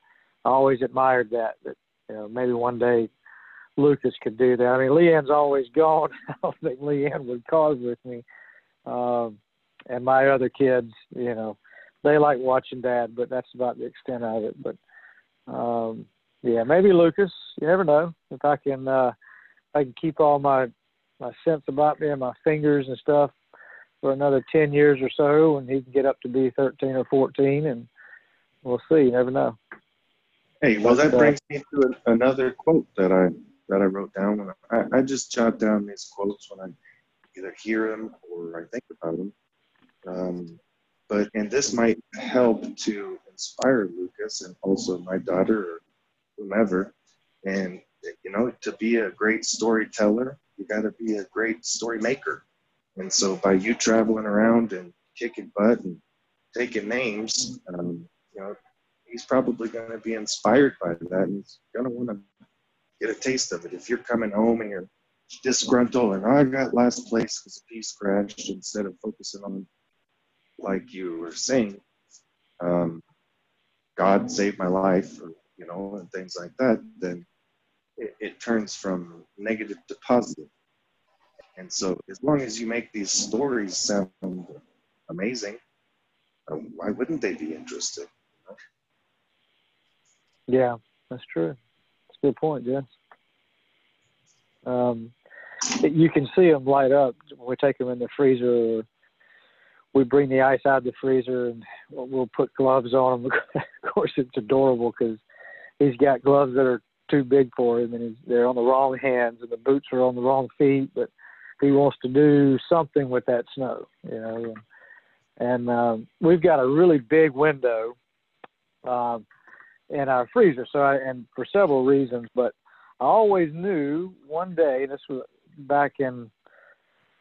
I always admired that. That you know maybe one day Lucas could do that. I mean, Leanne's always gone. I don't think Leanne would carve with me. Um, and my other kids, you know, they like watching dad, but that's about the extent of it. But um, yeah, maybe Lucas. You never know if I can. Uh, if I can keep all my my sense about me and my fingers and stuff for another ten years or so, and he can get up to be thirteen or fourteen, and we'll see. You never know. Hey, well, that uh, brings me to another quote that I that I wrote down. When I, I just jot down these quotes when I either hear them or I think about them. Um, but and this might help to inspire Lucas and also my daughter or whomever. And you know, to be a great storyteller, you got to be a great story maker. And so by you traveling around and kicking butt and taking names, um, you know, he's probably going to be inspired by that and he's going to want to get a taste of it. If you're coming home and you're disgruntled and oh, I got last place because a piece crashed instead of focusing on, like you were saying, um, God saved my life, or, you know, and things like that, then it, it turns from negative to positive. And so, as long as you make these stories sound amazing, uh, why wouldn't they be interested? Yeah, that's true. That's a good point, Jess. Um, you can see them light up when we take them in the freezer. We bring the ice out of the freezer and we'll put gloves on him. of course, it's adorable because he's got gloves that are too big for him and he's, they're on the wrong hands and the boots are on the wrong feet. But he wants to do something with that snow, you know. And, and um, we've got a really big window um, in our freezer. So, I, and for several reasons, but I always knew one day. This was back in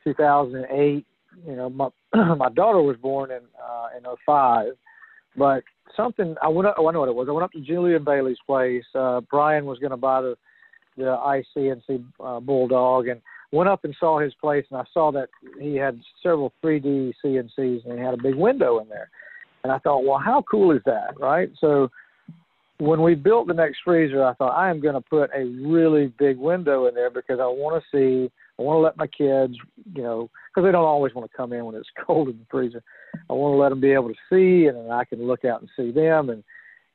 2008. You know, my my daughter was born in uh, in 05, but something I went up. Oh, I know what it was. I went up to Julian Bailey's place. Uh, Brian was going to buy the the ICNC uh, bulldog, and went up and saw his place, and I saw that he had several 3D CNCs, and he had a big window in there. And I thought, well, how cool is that, right? So when we built the next freezer, I thought I am going to put a really big window in there because I want to see, I want to let my kids, you know, because they don't always want to come in when it's cold in the freezer. I want to let them be able to see, and then I can look out and see them, and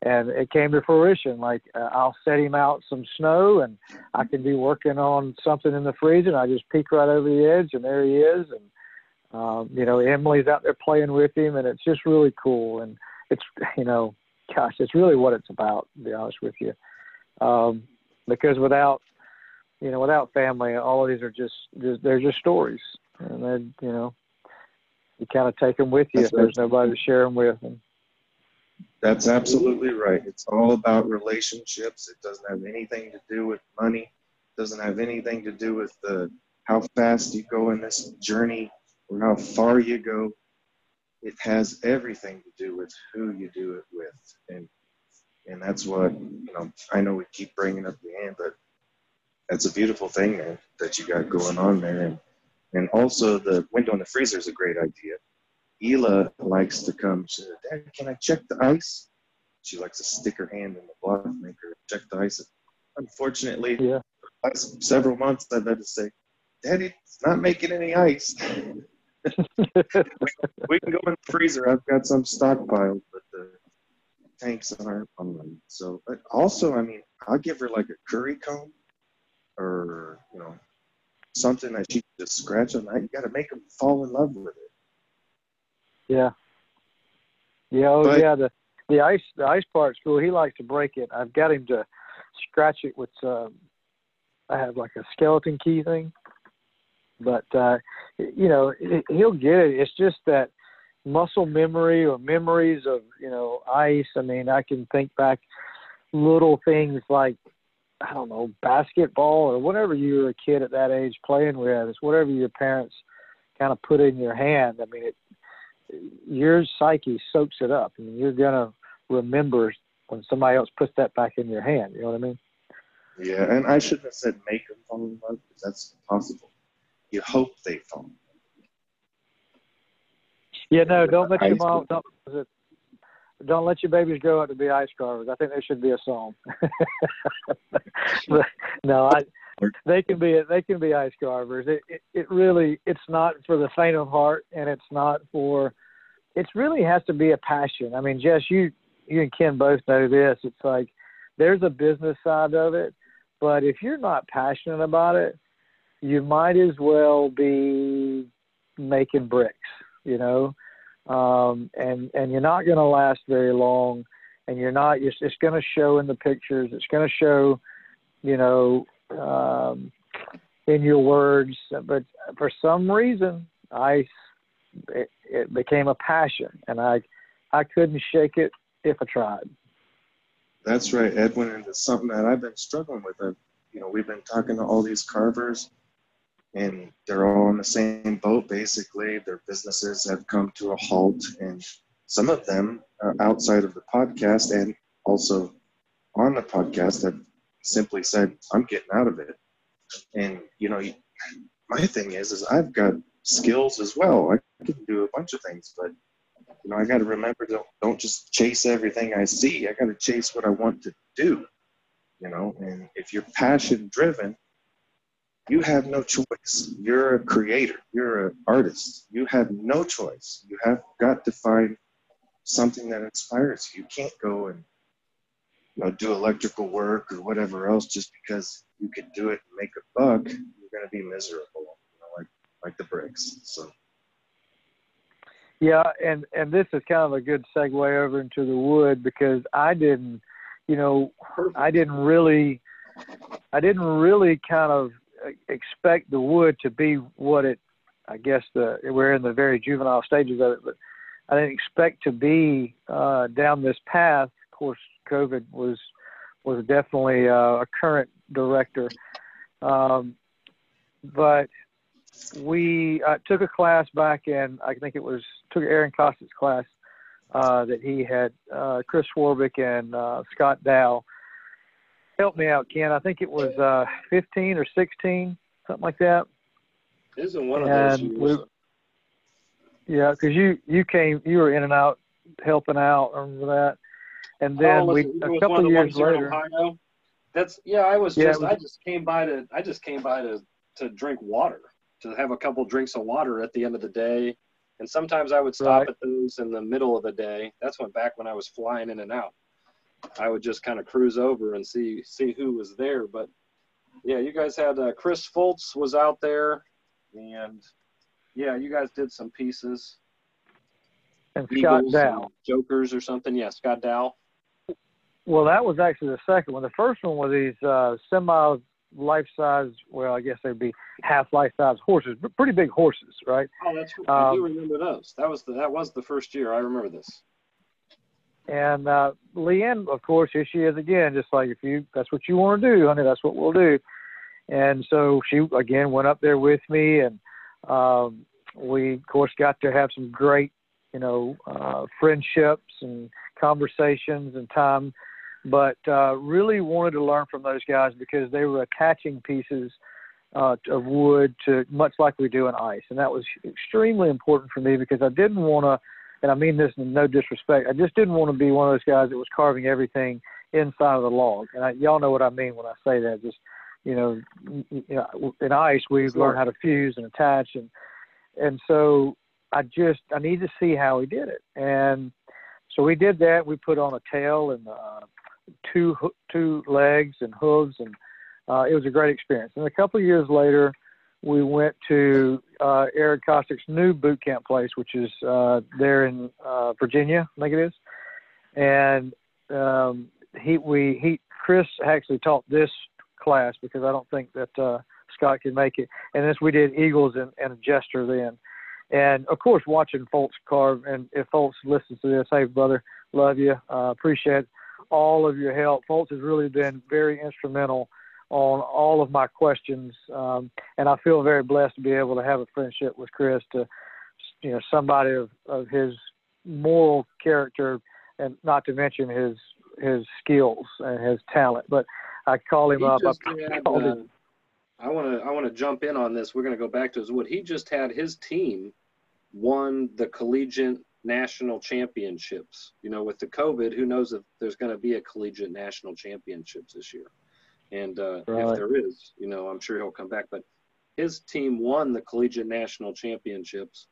and it came to fruition. Like uh, I'll set him out some snow, and I can be working on something in the freezer, and I just peek right over the edge, and there he is, and um, you know Emily's out there playing with him, and it's just really cool, and it's you know, gosh, it's really what it's about. To be honest with you, um, because without you know without family, all of these are just, just they're just stories, and then you know you kind of take them with you That's if there's nobody to share them with. And, that's absolutely right. It's all about relationships. It doesn't have anything to do with money. It doesn't have anything to do with the how fast you go in this journey or how far you go. It has everything to do with who you do it with, and and that's what you know. I know we keep bringing up the end, but that's a beautiful thing man, that you got going on there, and and also the window in the freezer is a great idea Ela likes to come. She said, Dad, can I check the ice? She likes to stick her hand in the block maker, and check the ice. Unfortunately, yeah. last several months I've had to say, Daddy, it's not making any ice. we, can go in the freezer. I've got some stockpiled, but the tanks aren't on. So, but also, I mean, I'll give her like a curry comb or, you know, something that she can just scratch on. that You got to make them fall in love with it. Yeah. Yeah. Oh, but, yeah. The the ice the ice part's cool. He likes to break it. I've got him to scratch it with. Um, I have like a skeleton key thing, but uh, you know he'll get it. It's just that muscle memory or memories of you know ice. I mean, I can think back little things like I don't know basketball or whatever you were a kid at that age playing with. It's whatever your parents kind of put in your hand. I mean, it your psyche soaks it up. I mean, you're gonna remember when somebody else puts that back in your hand. You know what I mean? Yeah, and I shouldn't have said make them fall in love because that's impossible. You hope they fall. Yeah, no, don't let your mom don't, don't let your babies grow up to be ice carvers. I think there should be a song. no, I they can be they can be ice carvers. It, it it really it's not for the faint of heart, and it's not for. It really has to be a passion. I mean, Jess, you you and Ken both know this. It's like there's a business side of it, but if you're not passionate about it, you might as well be making bricks. You know, um, and and you're not going to last very long, and you're not. It's, it's going to show in the pictures. It's going to show, you know, um, in your words, but for some reason, I it, it became a passion, and I I couldn't shake it if I tried. That's right, Edwin, and it's something that I've been struggling with. I've, you know, we've been talking to all these carvers, and they're all in the same boat. Basically, their businesses have come to a halt, and some of them are outside of the podcast and also on the podcast have simply said, I'm getting out of it. And, you know, my thing is, is I've got skills as well. I can do a bunch of things, but, you know, I got to remember don't, don't just chase everything I see. I got to chase what I want to do, you know, and if you're passion driven, you have no choice. You're a creator. You're an artist. You have no choice. You have got to find something that inspires you. You can't go and you know, do electrical work or whatever else just because you could do it and make a buck. You're going to be miserable, you know, like like the bricks. So. Yeah, and and this is kind of a good segue over into the wood because I didn't, you know, I didn't really, I didn't really kind of expect the wood to be what it. I guess the we're in the very juvenile stages of it, but I didn't expect to be uh, down this path. Of course, COVID was was definitely uh, a current director, um, but we uh, took a class back in I think it was took Aaron Costic's class uh, that he had uh, Chris Swarbrick and uh, Scott Dow. Help me out, Ken. I think it was uh, 15 or 16 something like that. Isn't one of those years? We, yeah, because you you came, you were in and out helping out. Remember that? And then oh, we a couple of years later. Ohio? That's yeah. I was yeah, just was, I just came by to I just came by to to drink water to have a couple drinks of water at the end of the day, and sometimes I would stop right. at those in the middle of the day. That's when back when I was flying in and out. I would just kind of cruise over and see see who was there, but yeah, you guys had uh, Chris Foltz was out there, and yeah, you guys did some pieces. And Scott Dow. Jokers or something. Yeah, Scott Dow. Well, that was actually the second one. The first one was these uh, semi life size. Well, I guess they'd be half life size horses, but pretty big horses, right? Oh, that's um, I do remember those. That was the that was the first year. I remember this. And uh, Leanne, of course, here she is again, just like if you that's what you want to do, honey, that's what we'll do. And so she again went up there with me, and um, we of course got to have some great, you know, uh, friendships and conversations and time. But uh, really wanted to learn from those guys because they were attaching pieces uh, of wood to much like we do in ice, and that was extremely important for me because I didn't want to and I mean this in no disrespect. I just didn't want to be one of those guys that was carving everything inside of the log. And I, y'all know what I mean when I say that. Just you know, you know, in ice we sure. learn how to fuse and attach, and and so I just I need to see how he did it. And so we did that. We put on a tail and uh, two two legs and hooves, and uh, it was a great experience. And a couple of years later, we went to uh, Eric Costic's new boot camp place, which is uh, there in uh, Virginia, I think it is. And um, he, we, he, Chris actually taught this class because I don't think that uh, Scott could make it. And this we did Eagles and, and a Jester then. And of course, watching Foltz carve, and if Foltz listens to this, hey brother, love you, uh, appreciate all of your help. Foltz has really been very instrumental on all of my questions. Um, and I feel very blessed to be able to have a friendship with Chris to, you know, somebody of, of his moral character and not to mention his, his skills and his talent. But I call him he up. I, had, uh, I want to, I want to jump in on this. We're going to go back to his wood. He just had his team won the collegiate national championships. You know, with the COVID, who knows if there's going to be a collegiate national championships this year. And uh, right. if there is, you know, I'm sure he'll come back. But his team won the collegiate national championships,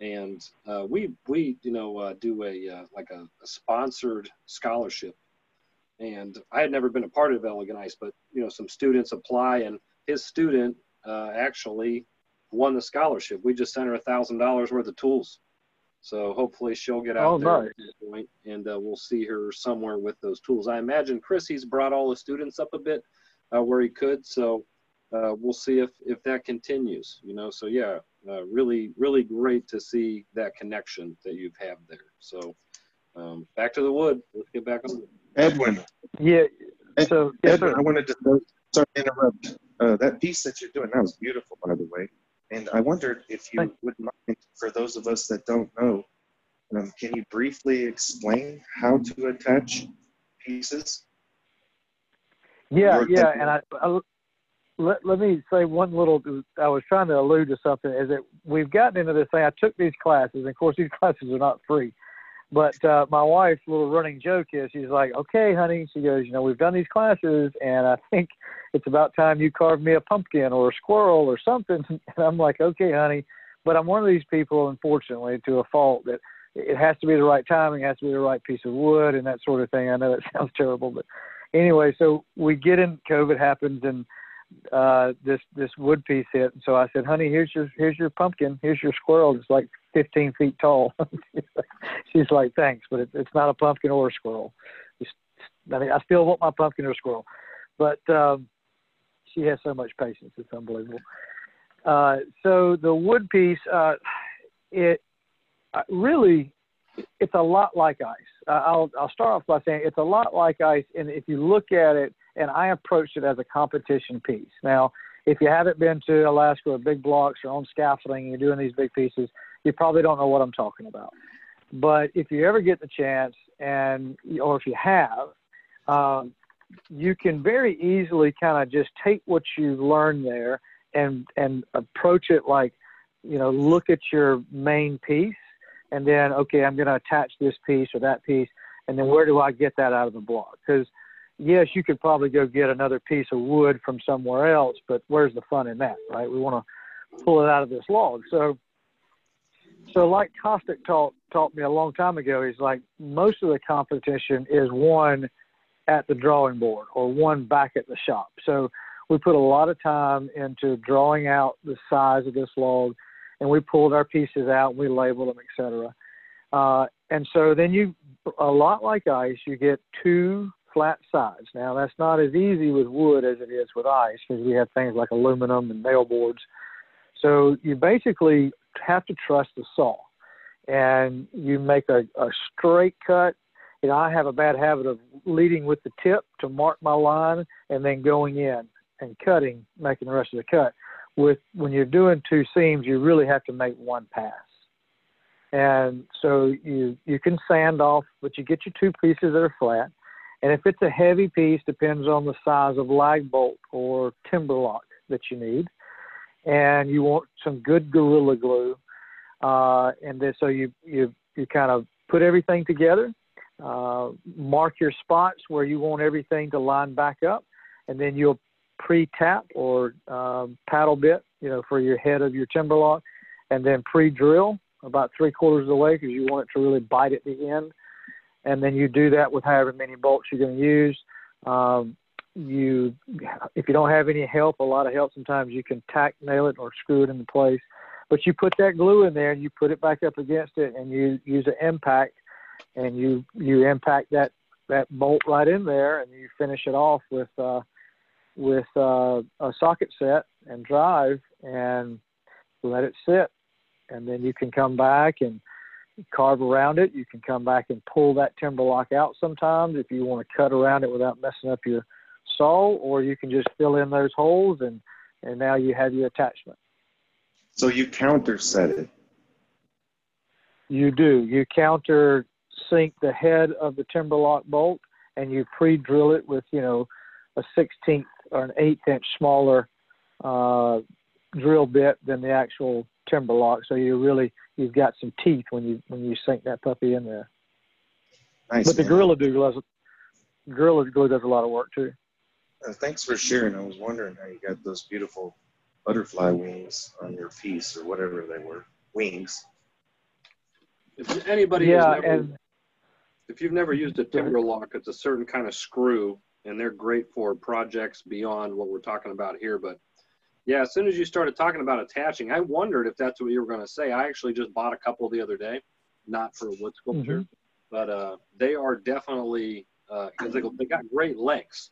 and uh, we we you know uh, do a uh, like a, a, sponsored scholarship. And I had never been a part of Elegant Ice, but you know, some students apply, and his student uh, actually won the scholarship. We just sent her a thousand dollars worth of tools. So hopefully she'll get out oh, there nice. at that point, and uh, we'll see her somewhere with those tools. I imagine Chris, he's brought all the students up a bit uh, where he could. So uh, we'll see if if that continues. You know, so yeah, uh, really really great to see that connection that you've had there. So um, back to the wood. Let's get back on. Edwin. Yeah. So Edwin, I wanted to sorry to interrupt. Uh, that piece that you're doing that was beautiful, by the way. And I wondered if you would mind, for those of us that don't know, um, can you briefly explain how to attach pieces. Yeah, yeah, thinking- and I, I let let me say one little. I was trying to allude to something. Is that we've gotten into this thing. I took these classes, and of course these classes are not free. But uh, my wife's little running joke is she's like, "Okay, honey," she goes, "You know, we've done these classes, and I think it's about time you carve me a pumpkin or a squirrel or something." And I'm like, "Okay, honey," but I'm one of these people, unfortunately, to a fault that it has to be the right timing, it has to be the right piece of wood, and that sort of thing. I know that sounds terrible, but anyway, so we get in. COVID happens, and uh, this this wood piece hit. And so I said, "Honey, here's your here's your pumpkin. Here's your squirrel. It's like 15 feet tall." She's like, "Thanks, but it, it's not a pumpkin or a squirrel. It's, I mean, I still want my pumpkin or squirrel, but um, she has so much patience. It's unbelievable." Uh, so the wood piece, uh, it uh, really, it's a lot like ice. I'll I'll start off by saying it's a lot like ice, and if you look at it, and I approached it as a competition piece. Now, if you haven't been to Alaska or big blocks or on scaffolding, and you're doing these big pieces, you probably don't know what I'm talking about. But if you ever get the chance, and or if you have, um, you can very easily kind of just take what you've learned there and and approach it like, you know, look at your main piece, and then okay, I'm going to attach this piece or that piece, and then where do I get that out of the block? Because yes, you could probably go get another piece of wood from somewhere else, but where's the fun in that, right? We want to pull it out of this log. So, so like Costic taught taught me a long time ago, he's like most of the competition is won at the drawing board or one back at the shop. So we put a lot of time into drawing out the size of this log, and we pulled our pieces out, we labeled them, etc. Uh, and so then you, a lot like ice, you get two flat sides. Now that's not as easy with wood as it is with ice because we have things like aluminum and nail boards. So you basically have to trust the saw, and you make a, a straight cut. You know, I have a bad habit of leading with the tip to mark my line and then going in and cutting, making the rest of the cut. With when you're doing two seams, you really have to make one pass. And so you you can sand off, but you get your two pieces that are flat. And if it's a heavy piece, depends on the size of lag bolt or timber lock that you need. And you want some good gorilla glue. Uh, and then so you you you kind of put everything together, uh, mark your spots where you want everything to line back up, and then you'll pre-tap or um, paddle bit, you know, for your head of your timber lock, and then pre-drill about three quarters of the way because you want it to really bite at the end. And then you do that with however many bolts you're going to use. Um, you, if you don't have any help, a lot of help, sometimes you can tack nail it or screw it into place. But you put that glue in there and you put it back up against it, and you use an impact, and you you impact that that bolt right in there, and you finish it off with. Uh, with uh, a socket set and drive and let it sit. And then you can come back and carve around it. You can come back and pull that timber lock out sometimes if you want to cut around it without messing up your saw, or you can just fill in those holes and, and now you have your attachment. So you counter set it. You do. You counter sink the head of the timber lock bolt and you pre drill it with, you know, a 16th or an eighth inch smaller uh, drill bit than the actual timber lock. So you really you've got some teeth when you when you sink that puppy in there. Nice. but the man. gorilla glue does gorilla glue does a lot of work too. Uh, thanks for sharing. I was wondering how you got those beautiful butterfly wings on your piece or whatever they were. Wings. If anybody yeah, never, and if you've never used a timber lock, it's a certain kind of screw, and they're great for projects beyond what we're talking about here. But yeah, as soon as you started talking about attaching, I wondered if that's what you were going to say. I actually just bought a couple the other day, not for wood sculpture, but uh, they are definitely because they, they got great lengths.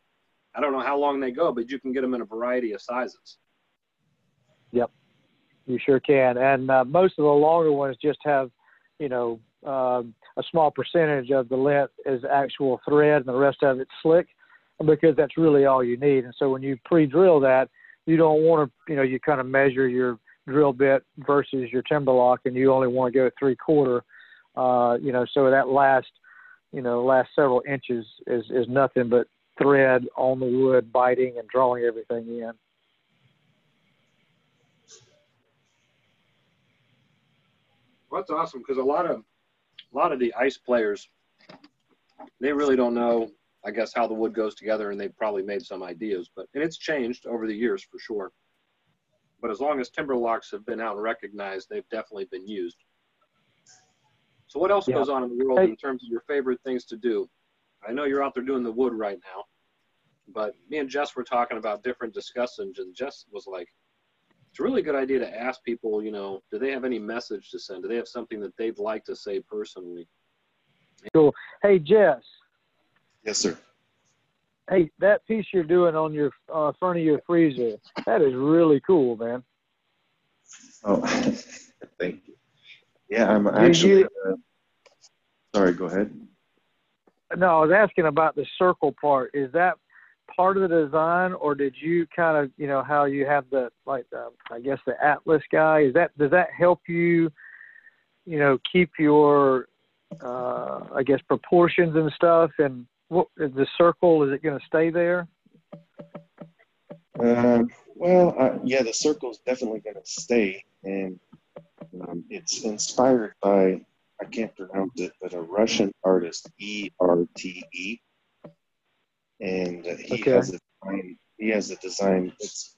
I don't know how long they go, but you can get them in a variety of sizes. Yep, you sure can. And uh, most of the longer ones just have, you know, um, a small percentage of the length is actual thread and the rest of it's slick because that's really all you need. And so when you pre-drill that, you don't want to, you know, you kind of measure your drill bit versus your timber lock and you only want to go three quarter, uh, you know, so that last, you know last several inches is is nothing but thread on the wood biting and drawing everything in. That's awesome because a lot of a lot of the ice players they really don't know I guess how the wood goes together and they've probably made some ideas but and it's changed over the years for sure. But as long as timber locks have been out and recognized, they've definitely been used. So what else Yeah. goes on in the world Hey. in terms of your favorite things to do? I know you're out there doing the wood right now, but me and Jess were talking about different discussions, and Jess was like, "It's a really good idea to ask people, you know, do they have any message to send? Do they have something that they'd like to say personally?" Cool. Hey Jess, Yes, sir. hey that piece you're doing on your uh, front of your freezer, that is really cool, man. Oh, thank you. Yeah, I'm you- actually. Uh, sorry, go ahead. No, I was asking about the circle part. Is that part of the design, or did you kind of, you know, how you have the like, the, I guess the Atlas guy? Is that does that help you, you know, keep your, uh, I guess proportions and stuff? And what is the circle? Is it going to stay there? Um, well, uh, yeah, the circle is definitely going to stay, and um, it's inspired by I can't pronounce it, but a Russian artist, E R T E, and uh, he Okay. has a design. He has a design. It's,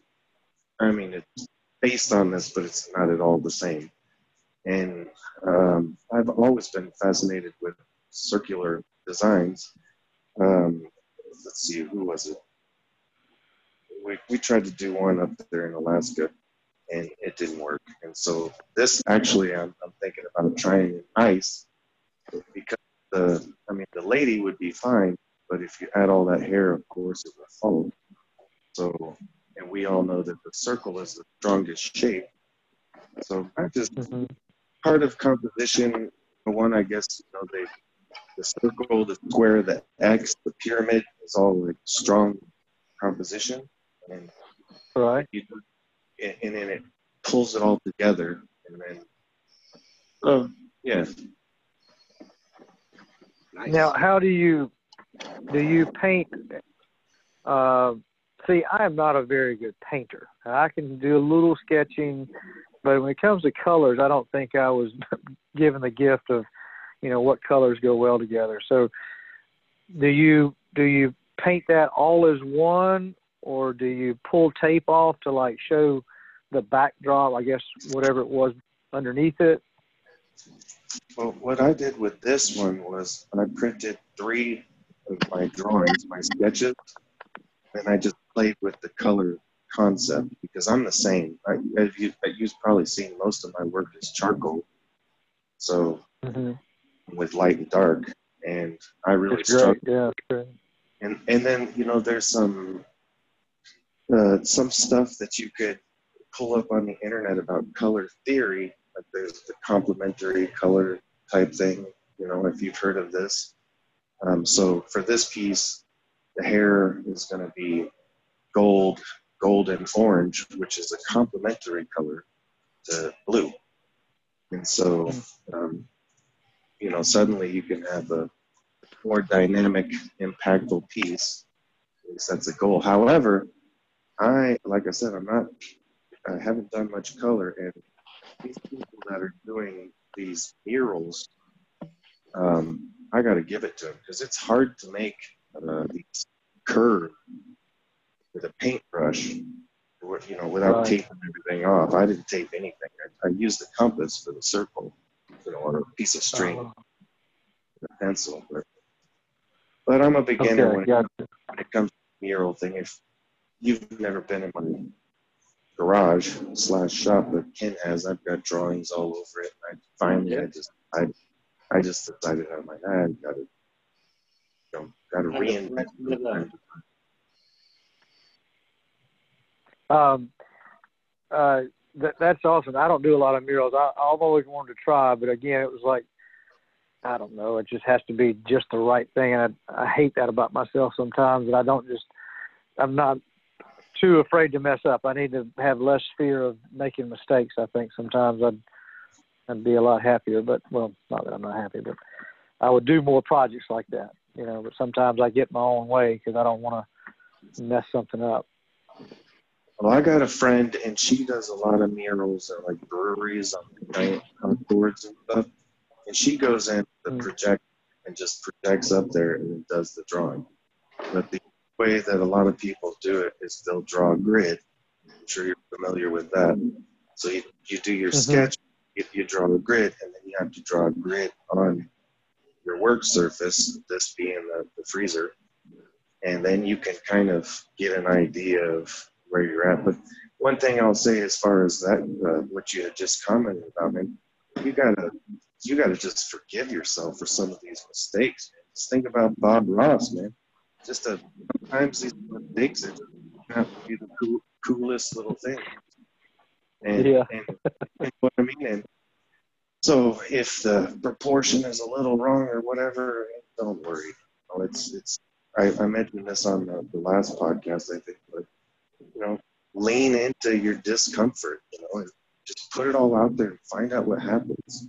I mean, it's based on this, but it's not at all the same. And um, I've always been fascinated with circular designs. Um, let's see, who was it? we, we tried to do one up there in Alaska and it didn't work. And so this actually, I'm, I'm thinking about trying in ice because the, I mean, the lady would be fine, but if you add all that hair, of course, it will fall. So, and we all know that the circle is the strongest shape. So I just Mm-hmm. part of composition. The one, I guess, you know, they, the circle, the square, the X, the pyramid is all like strong composition, and Right. you and, and then it pulls it all together, and then, oh yeah, Nice. Now, how do you do you paint? Uh, see, I am not a very good painter. I can do a little sketching, but when it comes to colors, I don't think I was given the gift of, you know, what colors go well together. So, do you do you paint that all as one, or do you pull tape off to like show the backdrop? I guess whatever it was underneath it. Well, what I did with this one was I printed three of my drawings, my sketches, and I just played with the color concept because I'm the same. I, as you, you've probably seen most of my work is charcoal, so Mm-hmm. With light and dark, and I really It's great. struggle. Yeah, great. And and then you know there's some uh, some stuff that you could pull up on the internet about color theory. Like there's the complementary color type thing. You know if you've heard of this. Um, so for this piece, the hair is going to be gold, gold and orange, which is a complementary color to blue. And so, um, you know, suddenly you can have a more dynamic, impactful piece. At least that's a goal. However, I, like I said, I'm not, I haven't done much color, and these people that are doing these murals, um, I got to give it to them because it's hard to make uh, these curve with a paintbrush, you know, without Right. taping everything off. I didn't tape anything. I, I used the compass for the circle, you know, or a piece of string, Oh, a pencil. But, but I'm a beginner okay, when, it, when it comes to the mural thing. If you've never been in my garage slash shop, but Ken has, I've got drawings all over it. And I finally, I just, I, I just decided out of my head, got to, you know, got to reinvent. Um, uh, that, that's awesome. I don't do a lot of murals. I, I've always wanted to try, but again, it was like, I don't know. It just has to be just the right thing, and I, I hate that about myself sometimes. That I don't just, I'm not too afraid to mess up. I need to have less fear of making mistakes. I think sometimes I'd, I'd be a lot happier. But well, not that I'm not happy, but I would do more projects like that. You know, but sometimes I get my own way because I don't want to mess something up. Well, I got a friend, and she does a lot of murals at like breweries on on boards and stuff. And she goes in the Mm. project and just projects up there and does the drawing. But the way that a lot of people do it is they'll draw a grid. I'm sure you're familiar with that. So you, you do your Mhm. sketch, you, you draw a grid, and then you have to draw a grid on your work surface, this being the, the freezer. And then you can kind of get an idea of where you're at. But one thing I'll say as far as that, uh, what you had just commented about, man, you gotta, you gotta just forgive yourself for some of these mistakes. Man. Just think about Bob Ross, man. Just a, sometimes these mistakes are to be the cool, coolest little thing. And, Yeah. and, and what I mean, and so if the proportion is a little wrong or whatever, don't worry. You know, it's it's. I, I mentioned this on the, the last podcast, I think, but you know, lean into your discomfort, you know, and just put it all out there and find out what happens.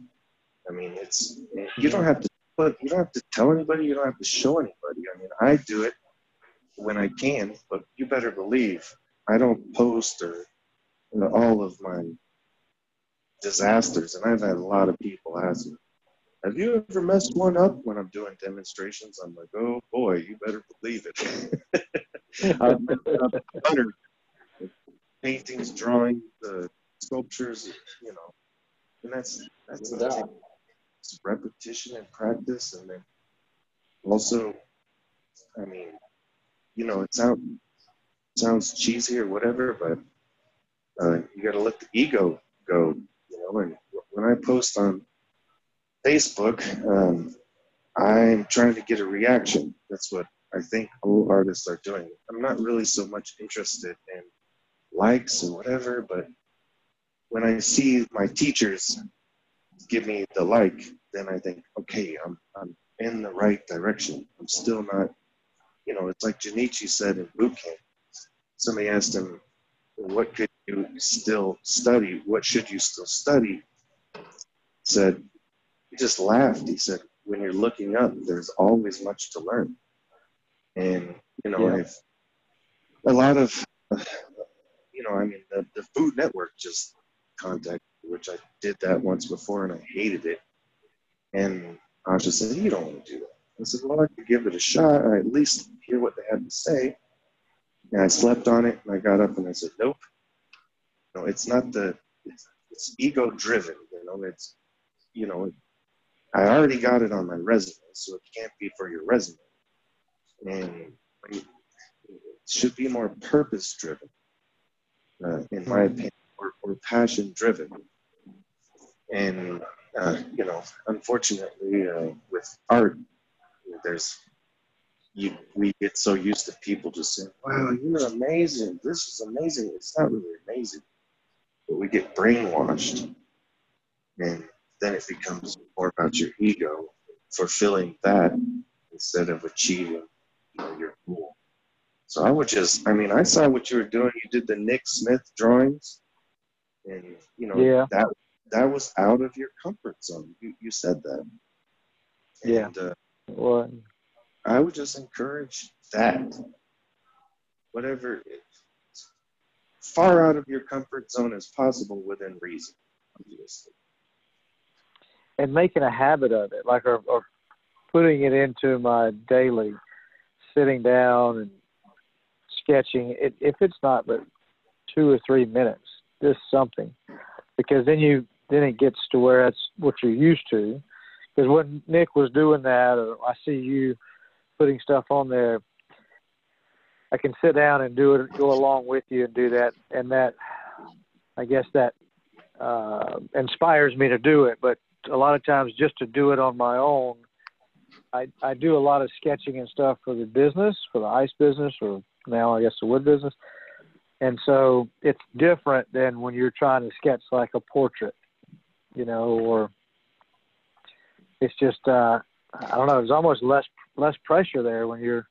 I mean, it's you don't have to but you don't have to tell anybody, you don't have to show anybody. I mean, I do it when I can, but you better believe I don't post or you know, all of my disasters, and I've had a lot of people ask me, "Have you ever messed one up?" When I'm doing demonstrations, I'm like, "Oh boy, you better believe it." I've messed up paintings, drawings, uh, sculptures, you know, and that's that's the thing. It's repetition and practice, and then also, I mean, you know, it sounds sounds cheesy or whatever, but uh, you got to let the ego go, you know. And when I post on Facebook, um, I'm trying to get a reaction. That's what I think all artists are doing. I'm not really so much interested in likes or whatever, but when I see my teachers give me the like, then I think, okay, I'm I'm in the right direction. I'm still not, you know, it's like Junichi said in boot camp. Somebody asked him, what could you still study? What should you still study? He said, he just laughed. He said, when you're looking up, there's always much to learn. And, you know, Yeah. if a lot of, you know, I mean, the, the Food Network just contacted, which I did that once before and I hated it. And Asha said, you don't want to do that. I said, well, I could give it a shot. I at least hear what they had to say. And I slept on it and I got up and I said, nope. No, it's not the, it's, it's ego driven, you know, it's, you know, it, I already got it on my resume, so it can't be for your resume. And it should be more purpose driven, uh, in my opinion, or, passion driven. And, uh, you know, unfortunately, uh, with art, there's you we get so used to people just saying, "Wow, you're amazing. This is amazing." It's not really amazing, but we get brainwashed, and then it becomes more about your ego fulfilling that instead of achieving you know, your goal. So I would just, I mean, I saw what you were doing. You did the Nick Smith drawings, and you know Yeah. that that was out of your comfort zone. You you said that. Yeah. And, uh, Well, I would just encourage that. Whatever, far out of your comfort zone as possible within reason, obviously. and making a habit of it, like or, or putting it into my daily, sitting down and sketching. It, if it's not but two or three minutes, just something, because then you then it gets to where that's what you're used to. Because when Nick was doing that, or I see you putting stuff on there, I can sit down and do it, go along with you and do that, and that, I guess that uh, inspires me to do it. But a lot of times, just to do it on my own, I I do a lot of sketching and stuff for the business, for the ice business, or now I guess the wood business. And so it's different than when you're trying to sketch like a portrait, you know, or it's just uh I don't know, there's almost less less pressure there when you're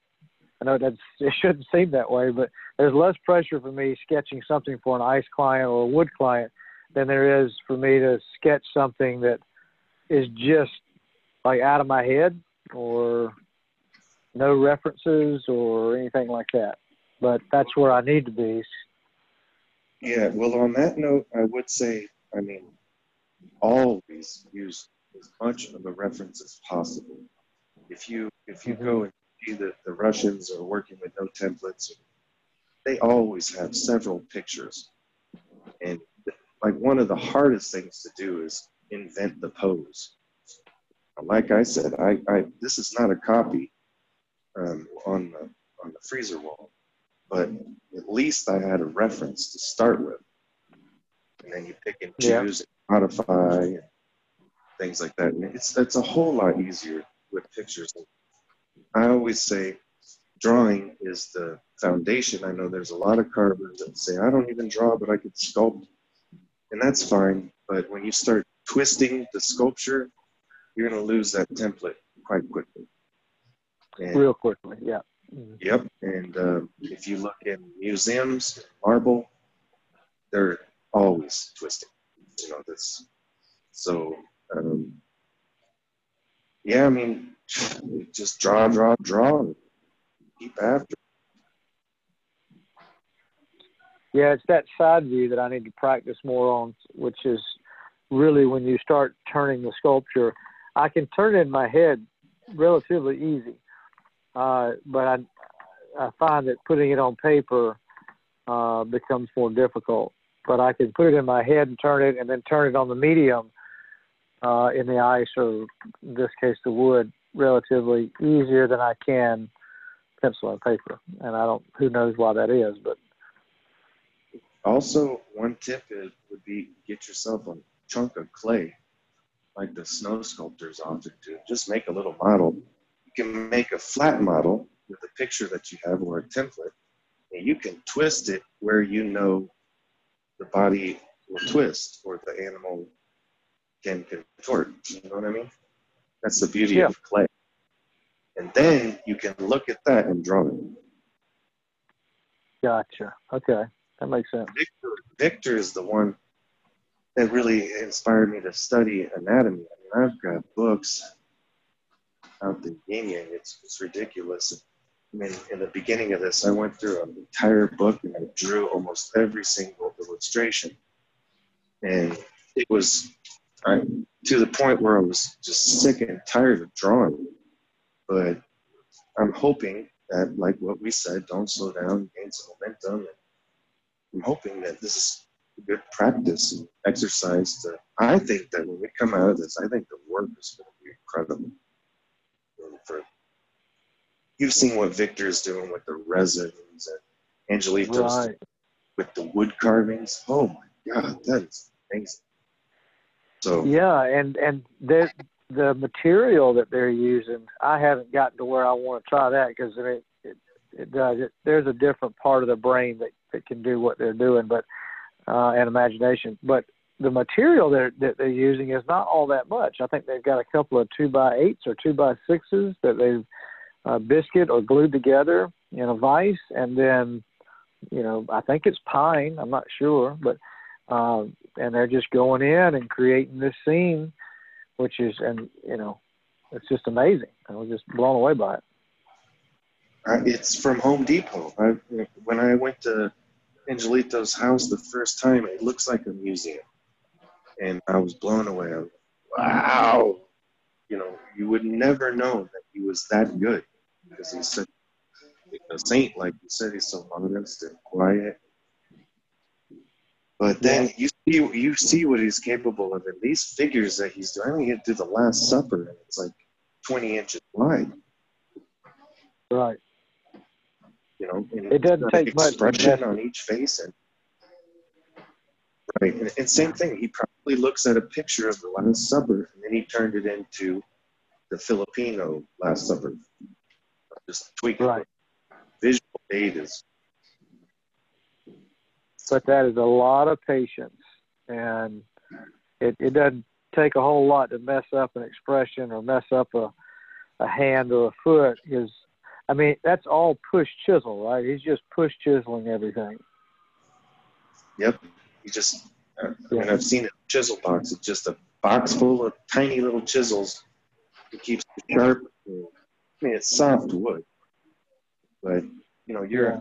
I know that's it shouldn't seem that way, but there's less pressure for me sketching something for an ice client or a wood client than there is for me to sketch something that is just like out of my head or no references or anything like that. But that's where I need to be. Yeah, well, on that note, I would say, I mean, always use as much of a reference as possible. If you if you go and see that the Russians are working with no templates, they always have several pictures. And like one of the hardest things to do is invent the pose. Like I said, I, I this is not a copy um, on the on the freezer wall, but at least I had a reference to start with, and then you pick and choose, yeah. and modify, and things like that. And it's it's a whole lot easier with pictures. I always say, drawing is the foundation. I know there's a lot of carvers that say I don't even draw, but I could sculpt, and that's fine. But when you start twisting the sculpture, you're going to lose that template quite quickly. And, Real quickly, yeah. Mm-hmm. Yep, and uh, if you look in museums, marble, they're always twisting. You know this. So um, yeah, I mean, just draw, draw, draw, keep after. Yeah, it's that side view that I need to practice more on, which is really when you start turning the sculpture. I can turn it in my head relatively easy, uh, but I I find that putting it on paper uh, becomes more difficult. But I can put it in my head and turn it, and then turn it on the medium uh, in the ice, or in this case the wood, relatively easier than I can pencil and paper. And I don't, who knows why that is, but. Also, one tip is, would be get yourself a chunk of clay, like the snow sculptors often do. Just make a little model. You can make a flat model with a picture that you have or a template, and you can twist it where you know the body will twist or the animal can contort. You know what I mean? That's the beauty yeah. of clay. And then you can look at that and draw it. Gotcha. Okay. That makes sense. Victor, Victor is the one that really inspired me to study anatomy. I mean, I've got books out the yin yang. It's, it's ridiculous. I mean, in the beginning of this, I went through an entire book and I drew almost every single illustration. And it was I, to the point where I was just sick and tired of drawing. But I'm hoping that, like what we said, don't slow down, gain some momentum. I'm hoping that this is a good practice and exercise. To, I think that when we come out of this, I think the work is going to be incredible. You've seen what Victor's doing with the resins and Angelito's right. with the wood carvings. Oh my God, that is amazing. So yeah, and and the the material that they're using, I haven't gotten to where I want to try that because it, it it does. It, there's a different part of the brain that that can do what they're doing, but uh, and imagination. But the material that that they're using is not all that much. I think they've got a couple of two by eights or two by sixes that they've uh, biscuit or glued together in a vise, and then you know I think it's pine. I'm not sure, but um, and they're just going in and creating this scene, which is, and you know, it's just amazing. I was just blown away by it. Uh, it's from Home Depot. I, when I went to Angelito's house the first time, it looks like a museum, and I was blown away. Wow, you know, you would never know that he was that good because he's such a saint, like you said. He's so modest and quiet but then you see you see what he's capable of, and these figures that he's doing. I mean, he did the Last Supper, and it's like twenty inches wide. Right. You know, it doesn't take expression on each face, and right, and, and, same thing. He probably looks at a picture of the Last Supper, and then he turned it into the Filipino Last Supper. Just tweak right. Visual aid is but that is a lot of patience, and it, it doesn't take a whole lot to mess up an expression or mess up a, a hand or a foot. Because I mean, that's all push chisel, right? He's just push chiseling everything. Yep, he just. I mean, I've seen a chisel box. It's just a box full of tiny little chisels, it keeps sharp. I mean, it's soft wood, but you know, you're. Yeah.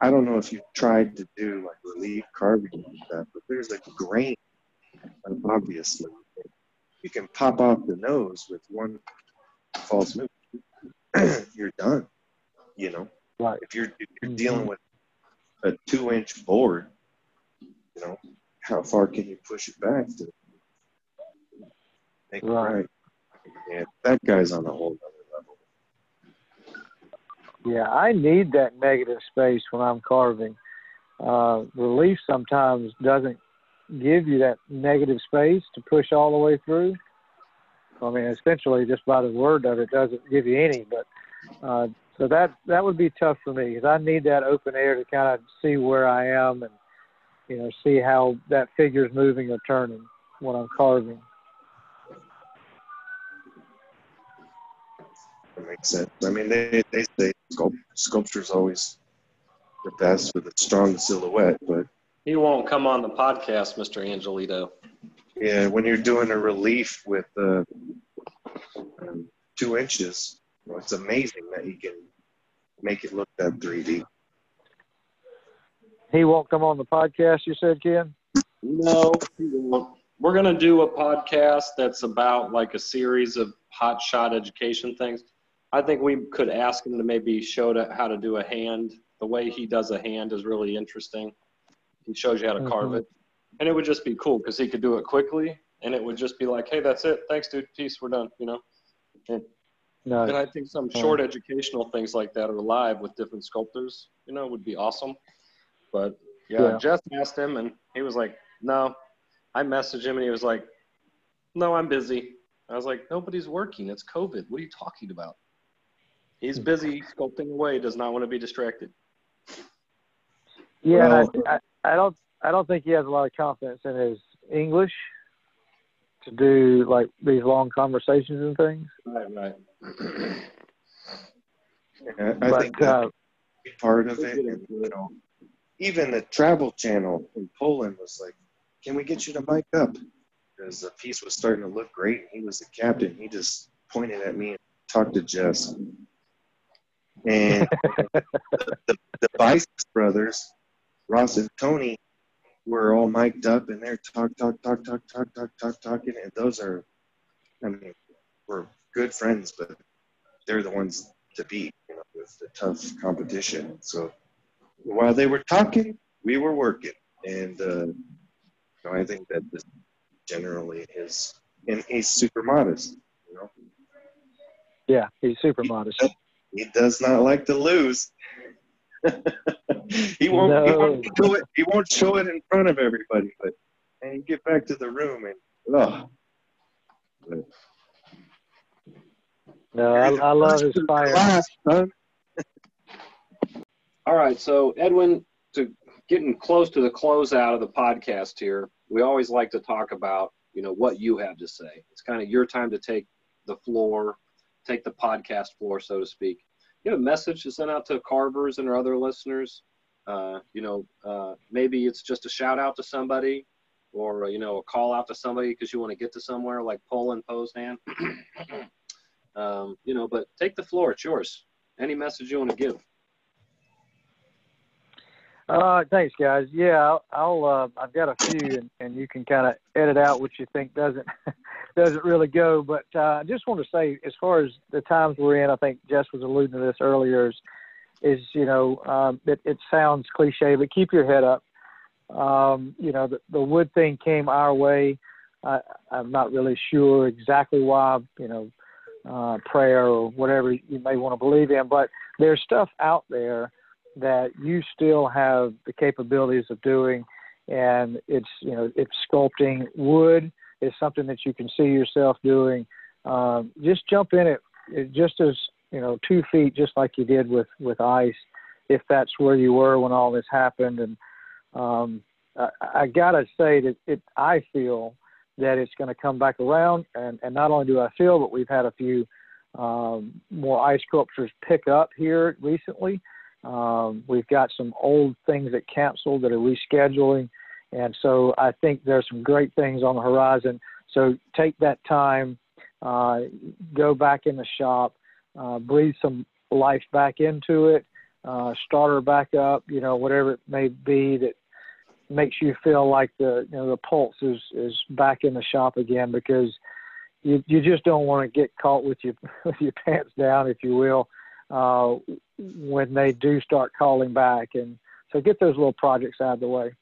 I don't know if you've tried to do like relief carving like that, but there's a grain, obviously. You can pop off the nose with one false move. you're done. You know, Right. if you're if you're Mhm. dealing with a two inch board, you know, how far can you push it back to make it Right. right? Yeah, that guy's on a whole. Yeah, I need that negative space when I'm carving. Uh, relief sometimes doesn't give you that negative space to push all the way through. I mean, essentially, just by the word of it, doesn't give you any. But uh, so that that would be tough for me because I need that open air to kind of see where I am and you know see how that figure's moving or turning when I'm carving. That makes sense. I mean, they, they say sculpt, sculpture's always the best with a strong silhouette, but He won't come on the podcast, Mr. Angelito. yeah, when you're doing a relief with uh, um, two inches, well, it's amazing that you can make it look that 3D. He won't come on the podcast. You said, Ken? No, he won't. We're gonna do a podcast that's about like a series of hot shot education things. I think we could ask him to maybe show to, how to do a hand. The way he does a hand is really interesting. He shows you how to carve Mhm. it, and it would just be cool because he could do it quickly, and it would just be like, "Hey, that's it. Thanks, dude. Peace. We're done." You know. And, No. and I think some short educational things like that are live with different sculptors. You know, would be awesome. But yeah, Yeah. Jess asked him, and he was like, "No." I messaged him, and he was like, "No, I'm busy." I was like, "Nobody's working. It's COVID. What are you talking about?" He's busy sculpting away. Does not want to be distracted. Yeah, Well- I, I, I don't I don't think he has a lot of confidence in his English to do like these long conversations and things. Right, right. And I, I but think that uh, be part of it. And, you know, even the Travel Channel in Poland was like, "Can we get you to mic up?" Because the piece was starting to look great. And he was the captain. He just pointed at me and talked to Jess. And the, the, the Bice brothers, Ross and Tony, were all mic'd up and they're talk, talk, talk, talk, talk, talk, talk, talking. And those are, I mean, we're good friends, but they're the ones to beat, you know, with the tough competition. So while they were talking, we were working. And uh, you know, I think that this generally is, and he's super modest, you know. yeah, he's super modest. He does not like to lose. he won't. He won't show it. He won't show it in front of everybody. But and you get back to the room and oh, but No, I, I love his fire. Class, son. All right, so Edwin, to getting close to the closeout of the podcast here, we always like to talk about, you know, what you have to say. It's kind of your time to take the floor, take the podcast floor, so to speak. You have a message to send out to carvers and our other listeners. Uh, you know, uh, maybe it's just a shout out to somebody, or you know, a call out to somebody because you want to get to somewhere like Poland Poznan. um, you know, but take the floor; it's yours. Any message you want to give? Uh, thanks, guys. Yeah, I'll, I'll uh, I've got a few, and, and you can kind of edit out what you think doesn't doesn't really go. But uh, I just want to say, as far as the times we're in, I think Jess was alluding to this earlier. Is, is you know, um, it, it sounds cliche, but keep your head up. Um, you know, the, the wood thing came our way. I, I'm not really sure exactly why. You know, uh, prayer or whatever you may want to believe in, but there's stuff out there that you still have the capabilities of doing and it's you know it's sculpting wood is something that you can see yourself doing. Um, just jump in it, it just as you know two feet just like you did with with ice if that's where you were when all this happened. And um, I, I gotta say that it i feel that it's going to come back around. And and not only do i feel but we've had a few um, more ice sculptures pick up here recently. Um, we've got some old things that canceled that are rescheduling. And so I think there's some great things on the horizon. So take that time uh, go back in the shop, uh, breathe some life back into it, uh, start her back up, you know, whatever it may be that makes you feel like the you know the pulse is is back in the shop again because you you just don't want to get caught with your with your pants down, if you will, uh, when they do start calling back. And so get those little projects out of the way.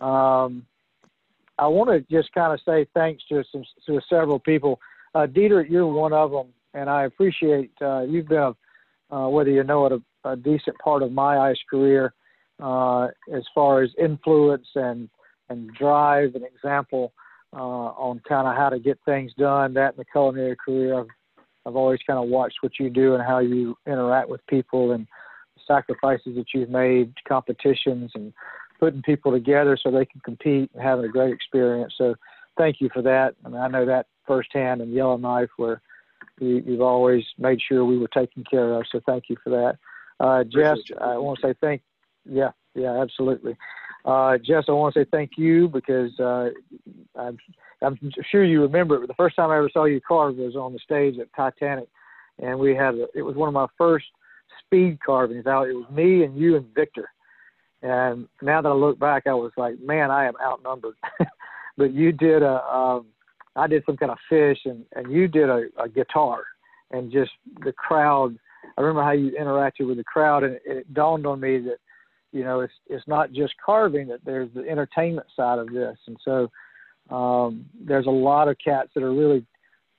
Um, I want to just kind of say thanks to some to several people. Uh, Dieter, you're one of them, and I appreciate uh, you've been, uh, whether you know it, a, a, decent part of my ice career uh, as far as influence and and drive and example uh, on kind of how to get things done. That in the culinary career, I've I've always kind of watched what you do and how you interact with people and sacrifices that you've made, competitions and putting people together so they can compete and having a great experience. So thank you for that. I mean, I know that firsthand in Yellowknife where you, have always made sure we were taken care of. So thank you for that. Uh, Jess, I want to say thank. Yeah, yeah, absolutely. Uh, Jess, I want to say thank you because uh, I'm, I'm sure you remember it. The first time I ever saw you carve was on the stage at Titanic, and we had a, it was one of my first speed carvings out. It was me and you and Victor. And now that I look back, I was like, man, I am outnumbered. but you did a, um, I did some kind of fish, and and you did a, a guitar, and just the crowd. I remember how you interacted with the crowd, and it, it dawned on me that you know it's it's not just carving that there's the entertainment side of this and so um, there's a lot of cats that are really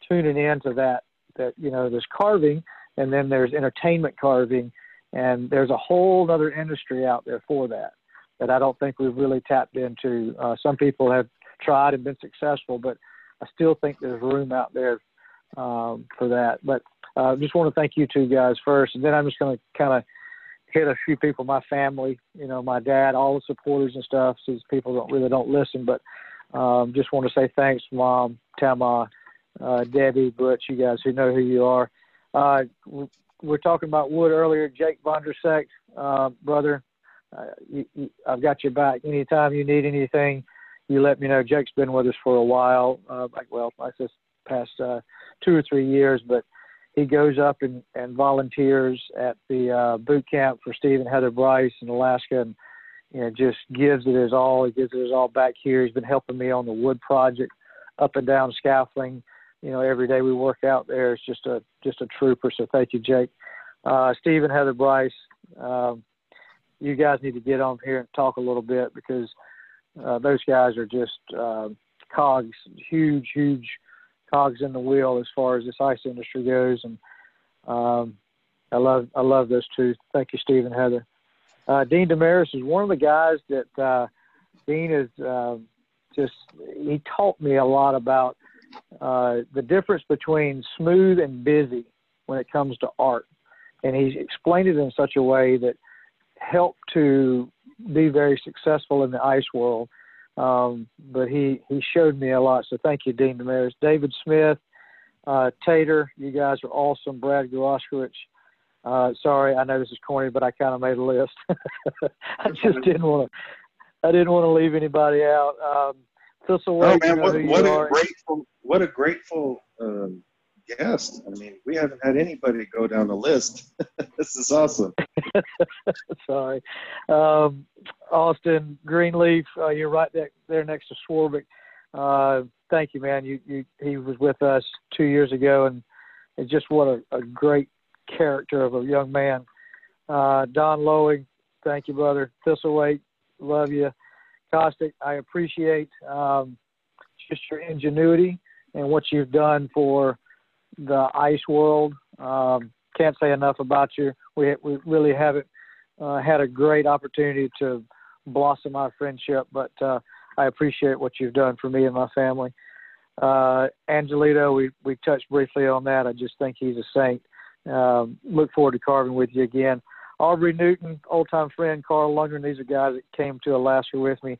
tuning into that that you know there's carving and then there's entertainment carving and there's a whole other industry out there for that that I don't think we've really tapped into. Uh, some people have tried and been successful, but I still think there's room out there um, for that. But I uh, just want to thank you two guys first, and then I'm just going to kind of hit a few people, my family, you know, my dad, all the supporters and stuff. Since people don't really don't listen, but um, just want to say thanks, mom, Tama, uh, Debbie, Butch, you guys who know who you are. Uh, we're talking about wood earlier. Jake Vondrasek, uh, brother, uh, you, you, I've got your back. Anytime you need anything, you let me know. Jake's been with us for a while. Uh, like, well, I just past uh, two or three years, but he goes up and, and volunteers at the uh, boot camp for Steve and Heather Bryce in Alaska, and you know just gives it his all. He gives it his all back here. He's been helping me on the wood project, up and down scaffolding. You know, every day we work out there. It's just a just a trooper. So thank you, Jake. Uh, Steve and Heather Bryce, um, you guys need to get on here and talk a little bit because uh, those guys are just uh, cogs, huge, huge cogs in the wheel as far as this ice industry goes. And um, I love I love those two. Thank you, Steve and Heather. Uh, Dean Damaris is one of the guys that uh, Dean is uh, just he taught me a lot about uh, the difference between smooth and busy when it comes to art, and he explained it in such a way that helped to be very successful in the ice world um, but he, he showed me a lot. So thank you, Dean Damaris. David Smith, uh, Tater, you guys are awesome. Brad Groskowicz. Uh, sorry, I know this is corny, but I kind of made a list. I just didn't want to. I didn't want to leave anybody out. Um, Thistle oh man, what, what a grateful, what a grateful um, guest. I mean, we haven't had anybody go down the list. this is awesome. Sorry. Um, Austin Greenleaf, uh, you're right there, next to Swarbrick. Uh, thank you, man. You, you, he was with us two years ago, and it's just what a, a great character of a young man. Uh, Don Lowing, thank you, brother. Thistlethwaite, love you. Costic, I appreciate um, just your ingenuity and what you've done for the ice world. Um, can't say enough about you. We we really haven't uh, had a great opportunity to blossom our friendship, but uh, I appreciate what you've done for me and my family. Uh, Angelito, we we touched briefly on that. I just think he's a saint. Um, look forward to carving with you again. Aubrey Newton, old time friend, Carl Lundgren. These are guys that came to Alaska with me.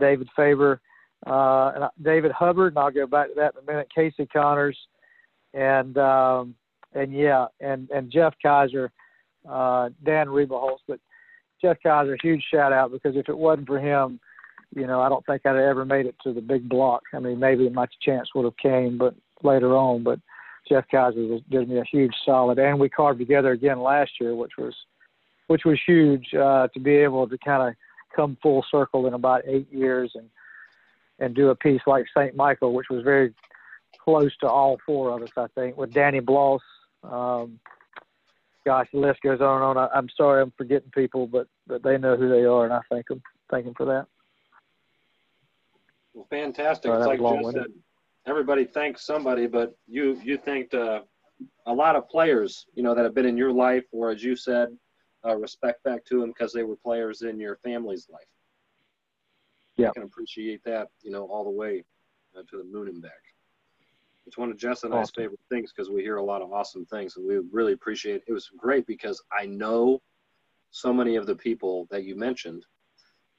David Faber, uh, and David Hubbard, and I'll go back to that in a minute. Casey Connors, and um, and yeah, and and Jeff Kaiser, uh, Dan Rebaholz, but Jeff Kaiser, huge shout out because if it wasn't for him, you know, I don't think I'd have ever made it to the big block. I mean, maybe my chance would have came, but later on. But Jeff Kaiser was, did me a huge solid, and we carved together again last year, which was which was huge uh, to be able to kind of come full circle in about eight years and and do a piece like Saint Michael, which was very close to all four of us, I think, with Danny Bloss. Um, gosh, the list goes on and on. I, I'm sorry, I'm forgetting people, but but they know who they are, and I thank them, thank them for that. Well, fantastic. Sorry, it's like Jess said, everybody thanks somebody, but you you thanked uh, a lot of players, you know, that have been in your life, or as you said, uh, respect back to them because they were players in your family's life. Yeah, I can appreciate that, you know, all the way uh, to the moon and back. It's one of Jess and awesome. I's favorite things because we hear a lot of awesome things, and we really appreciate. It. it was great because I know so many of the people that you mentioned,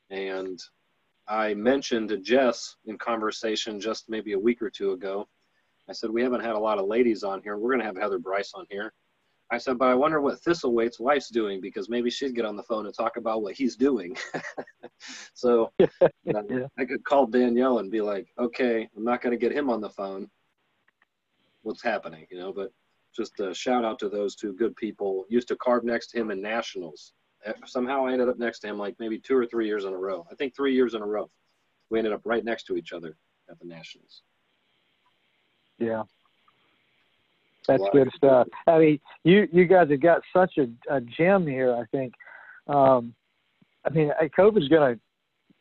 and I mentioned to Jess in conversation just maybe a week or two ago. I said we haven't had a lot of ladies on here. We're going to have Heather Bryce on here. I said, but I wonder what Thistlethwaite's wife's doing because maybe she'd get on the phone and talk about what he's doing. so know, yeah. I could call Danielle and be like, okay, I'm not going to get him on the phone. What's happening, you know? But just a shout out to those two good people. Used to carve next to him in nationals. Eh, somehow I ended up next to him like maybe two or three years in a row. I think three years in a row. We ended up right next to each other at the nationals. Yeah, that's good stuff. I mean, you you guys have got such a, a gem here. I think. Um, I mean, COVID's gonna,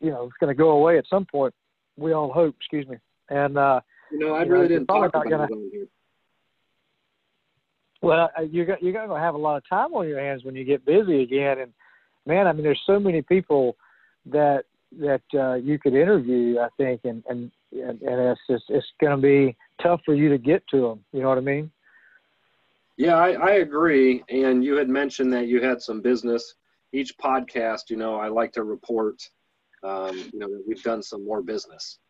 you know, it's gonna go away at some point. We all hope. Excuse me. And uh, you know, I really know, didn't talk about gonna, it here. Well, uh, you're you're going to have a lot of time on your hands when you get busy again. And man, I mean, there's so many people that that uh, you could interview. I think, and and and, it's just it's going to be tough for you to get to them. You know what I mean? Yeah, I, I agree. And you had mentioned that you had some business. Each podcast, you know, I like to report, um, you know, that we've done some more business.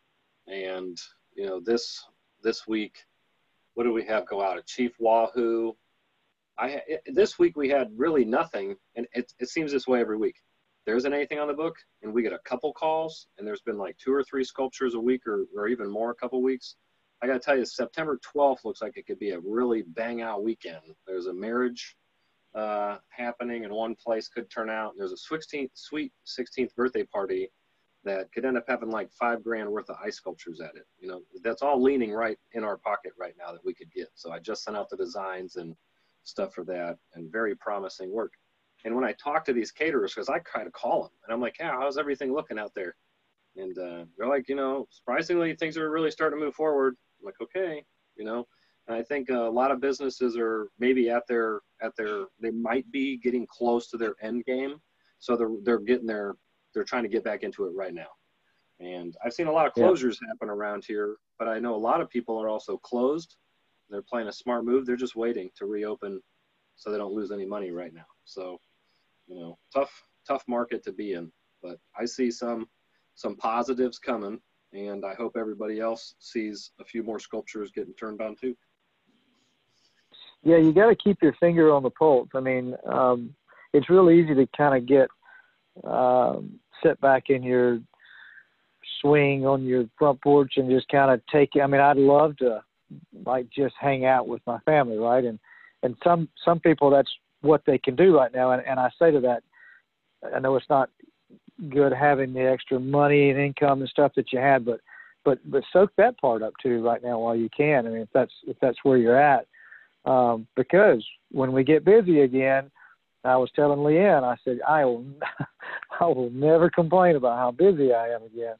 And, you know, this this week, what do we have go out? A Chief Wahoo. I it, this week we had really nothing, and it, it seems this way every week. There isn't anything on the book, and we get a couple calls, and there's been like two or three sculptures a week, or, or even more a couple weeks I got to tell you, September 12th looks like it could be a really bang out weekend. There's a marriage uh, happening in one place, could turn out. There's a 16th, sweet 16th birthday party that could end up having like five grand worth of ice sculptures at it. You know, that's all leaning right in our pocket right now that we could get. So I just sent out the designs and stuff for that, and very promising work. And when I talk to these caterers, because I try to call them, and I'm like, yeah, how's everything looking out there? And uh, they're like, you know, surprisingly, things are really starting to move forward. I'm like, okay, you know. And I think uh, a lot of businesses are maybe at their at their they might be getting close to their end game, so they're they're getting their they're trying to get back into it right now. And I've seen a lot of closures yeah. happen around here, but I know a lot of people are also closed. They're playing a smart move. They're just waiting to reopen so they don't lose any money right now. So, you know, tough tough market to be in, but I see some some positives coming and I hope everybody else sees a few more sculptures getting turned on too. Yeah, you got to keep your finger on the pulse. I mean, um, it's really easy to kind of get um, back in your swing on your front porch and just kind of take. I mean, I'd love to like just hang out with my family, right? And and some some people that's what they can do right now. And, and I say to that, I know it's not good having the extra money and income and stuff that you had, but but but soak that part up too right now while you can. I mean, if that's if that's where you're at, um, because when we get busy again, I was telling Leanne, I said I will I will never complain about how busy I am again.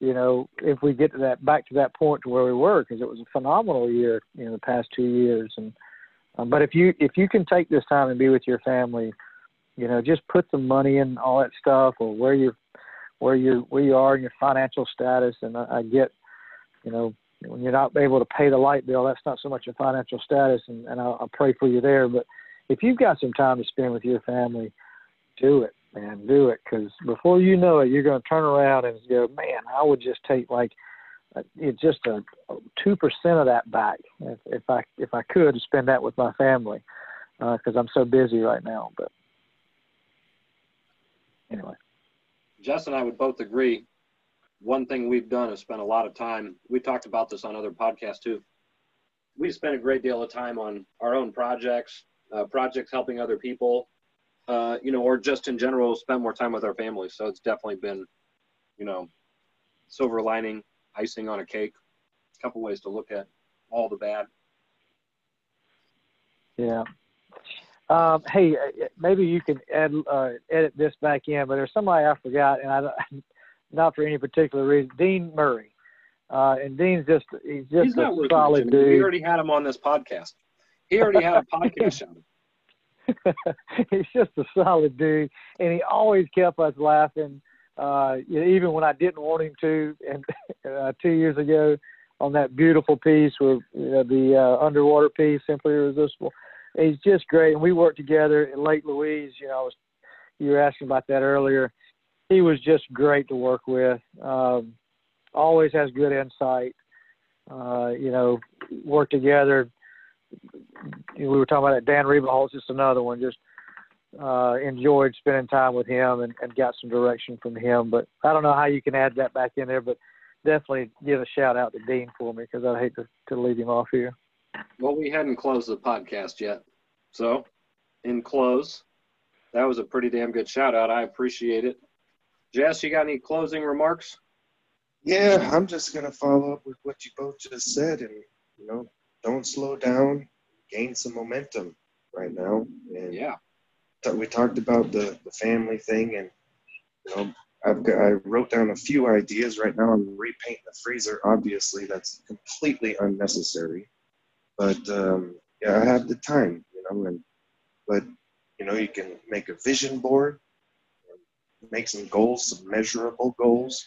You know, if we get to that back to that point to where we were, because it was a phenomenal year, you know, the past two years. And um, but if you if you can take this time and be with your family you know, just put some money in all that stuff or where you where you where you are in your financial status. And I, I get, you know, when you're not able to pay the light bill, that's not so much a financial status, and, and I'll, I'll pray for you there. But if you've got some time to spend with your family, do it, man, do it, because before you know it, you're going to turn around and go, man, I would just take like it's just a two percent of that back if, if I if I could spend that with my family because uh, I'm so busy right now. But anyway. Jess and I would both agree. One thing we've done is spent a lot of time. We talked about this on other podcasts too. we spent a great deal of time on our own projects, uh, projects helping other people, uh, you know, or just in general, spend more time with our family. So it's definitely been, you know, silver lining, icing on a cake. A couple ways to look at all the bad. Yeah. Um, hey, uh, maybe you can add, uh, edit this back in, but there's somebody I forgot, and I not for any particular reason. Dean Murray, uh, and Dean's just he's just he's a solid dude. We already had him on this podcast. He already had a podcast show. he's just a solid dude, and he always kept us laughing. Uh, even when I didn't want him to, and uh, two years ago on that beautiful piece with you know, the uh, underwater piece, simply irresistible. He's just great, and we worked together in Lake Louise. You know, I was you were asking about that earlier. He was just great to work with. Um, always has good insight. Uh, you know, work together. You know, We were talking about that Dan Rebaholt's just another one. Just uh, enjoyed spending time with him and, and got some direction from him. But I don't know how you can add that back in there, but definitely give a shout out to Dean for me because I'd hate to, to leave him off here. Well, we hadn't closed the podcast yet. So, in close, that was a pretty damn good shout out. I appreciate it. Jess, you got any closing remarks? Yeah, I'm just gonna follow up with what you both just said, and you know, don't slow down, gain some momentum right now. And yeah, we talked about the the family thing, and you know, I've got, I wrote down a few ideas right now. I'm repainting the freezer. Obviously, that's completely unnecessary, but um, yeah, I have the time, you know, and but you know, you can make a vision board, make some goals, some measurable goals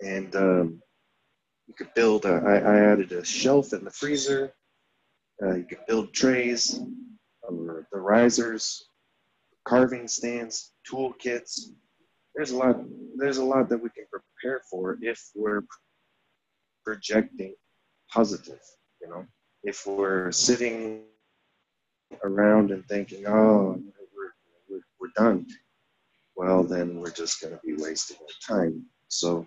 and um, you could build. A, I, I added a shelf in the freezer. Uh, you could build trays, or the risers, carving stands, tool kits. There's a lot. There's a lot that we can prepare for if we're projecting positive. You know, if we're sitting around and thinking, "Oh, we're we're, we're done," well, then we're just going to be wasting our time. So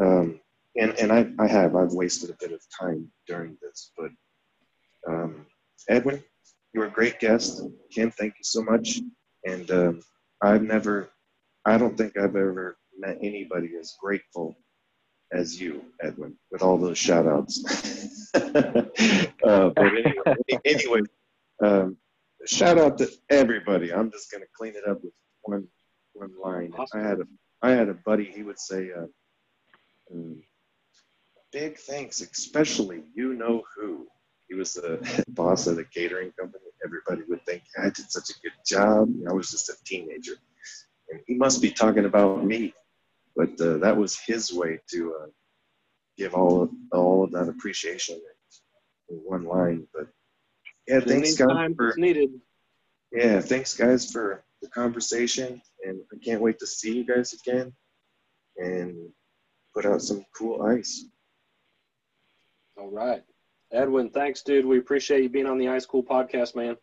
um, and and I, I have I've wasted a bit of time during this, but um, Edwin, you're a great guest. Kim, thank you so much. And um, I've never, I don't think I've ever met anybody as grateful as you, Edwin, with all those shout outs. uh, but anyway, anyway um, shout out to everybody. I'm just going to clean it up with one one line. Awesome. I had a I had a buddy. He would say, uh, Mm. Big thanks, especially you know who. He was the boss of the catering company. Everybody would think I did such a good job. I was just a teenager, and he must be talking about me. But uh, that was his way to uh, give all of all of that appreciation in one line. But yeah, thanks guys for needed. Yeah, thanks guys for the conversation, and I can't wait to see you guys again. And put out some cool ice. All right. Edwin, thanks, dude. We appreciate you being on the Ice Cool podcast, man.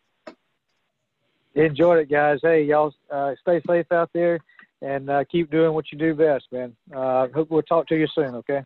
Enjoyed it, guys. Hey, y'all uh, stay safe out there and uh, keep doing what you do best, man. Uh, hope we'll talk to you soon, okay?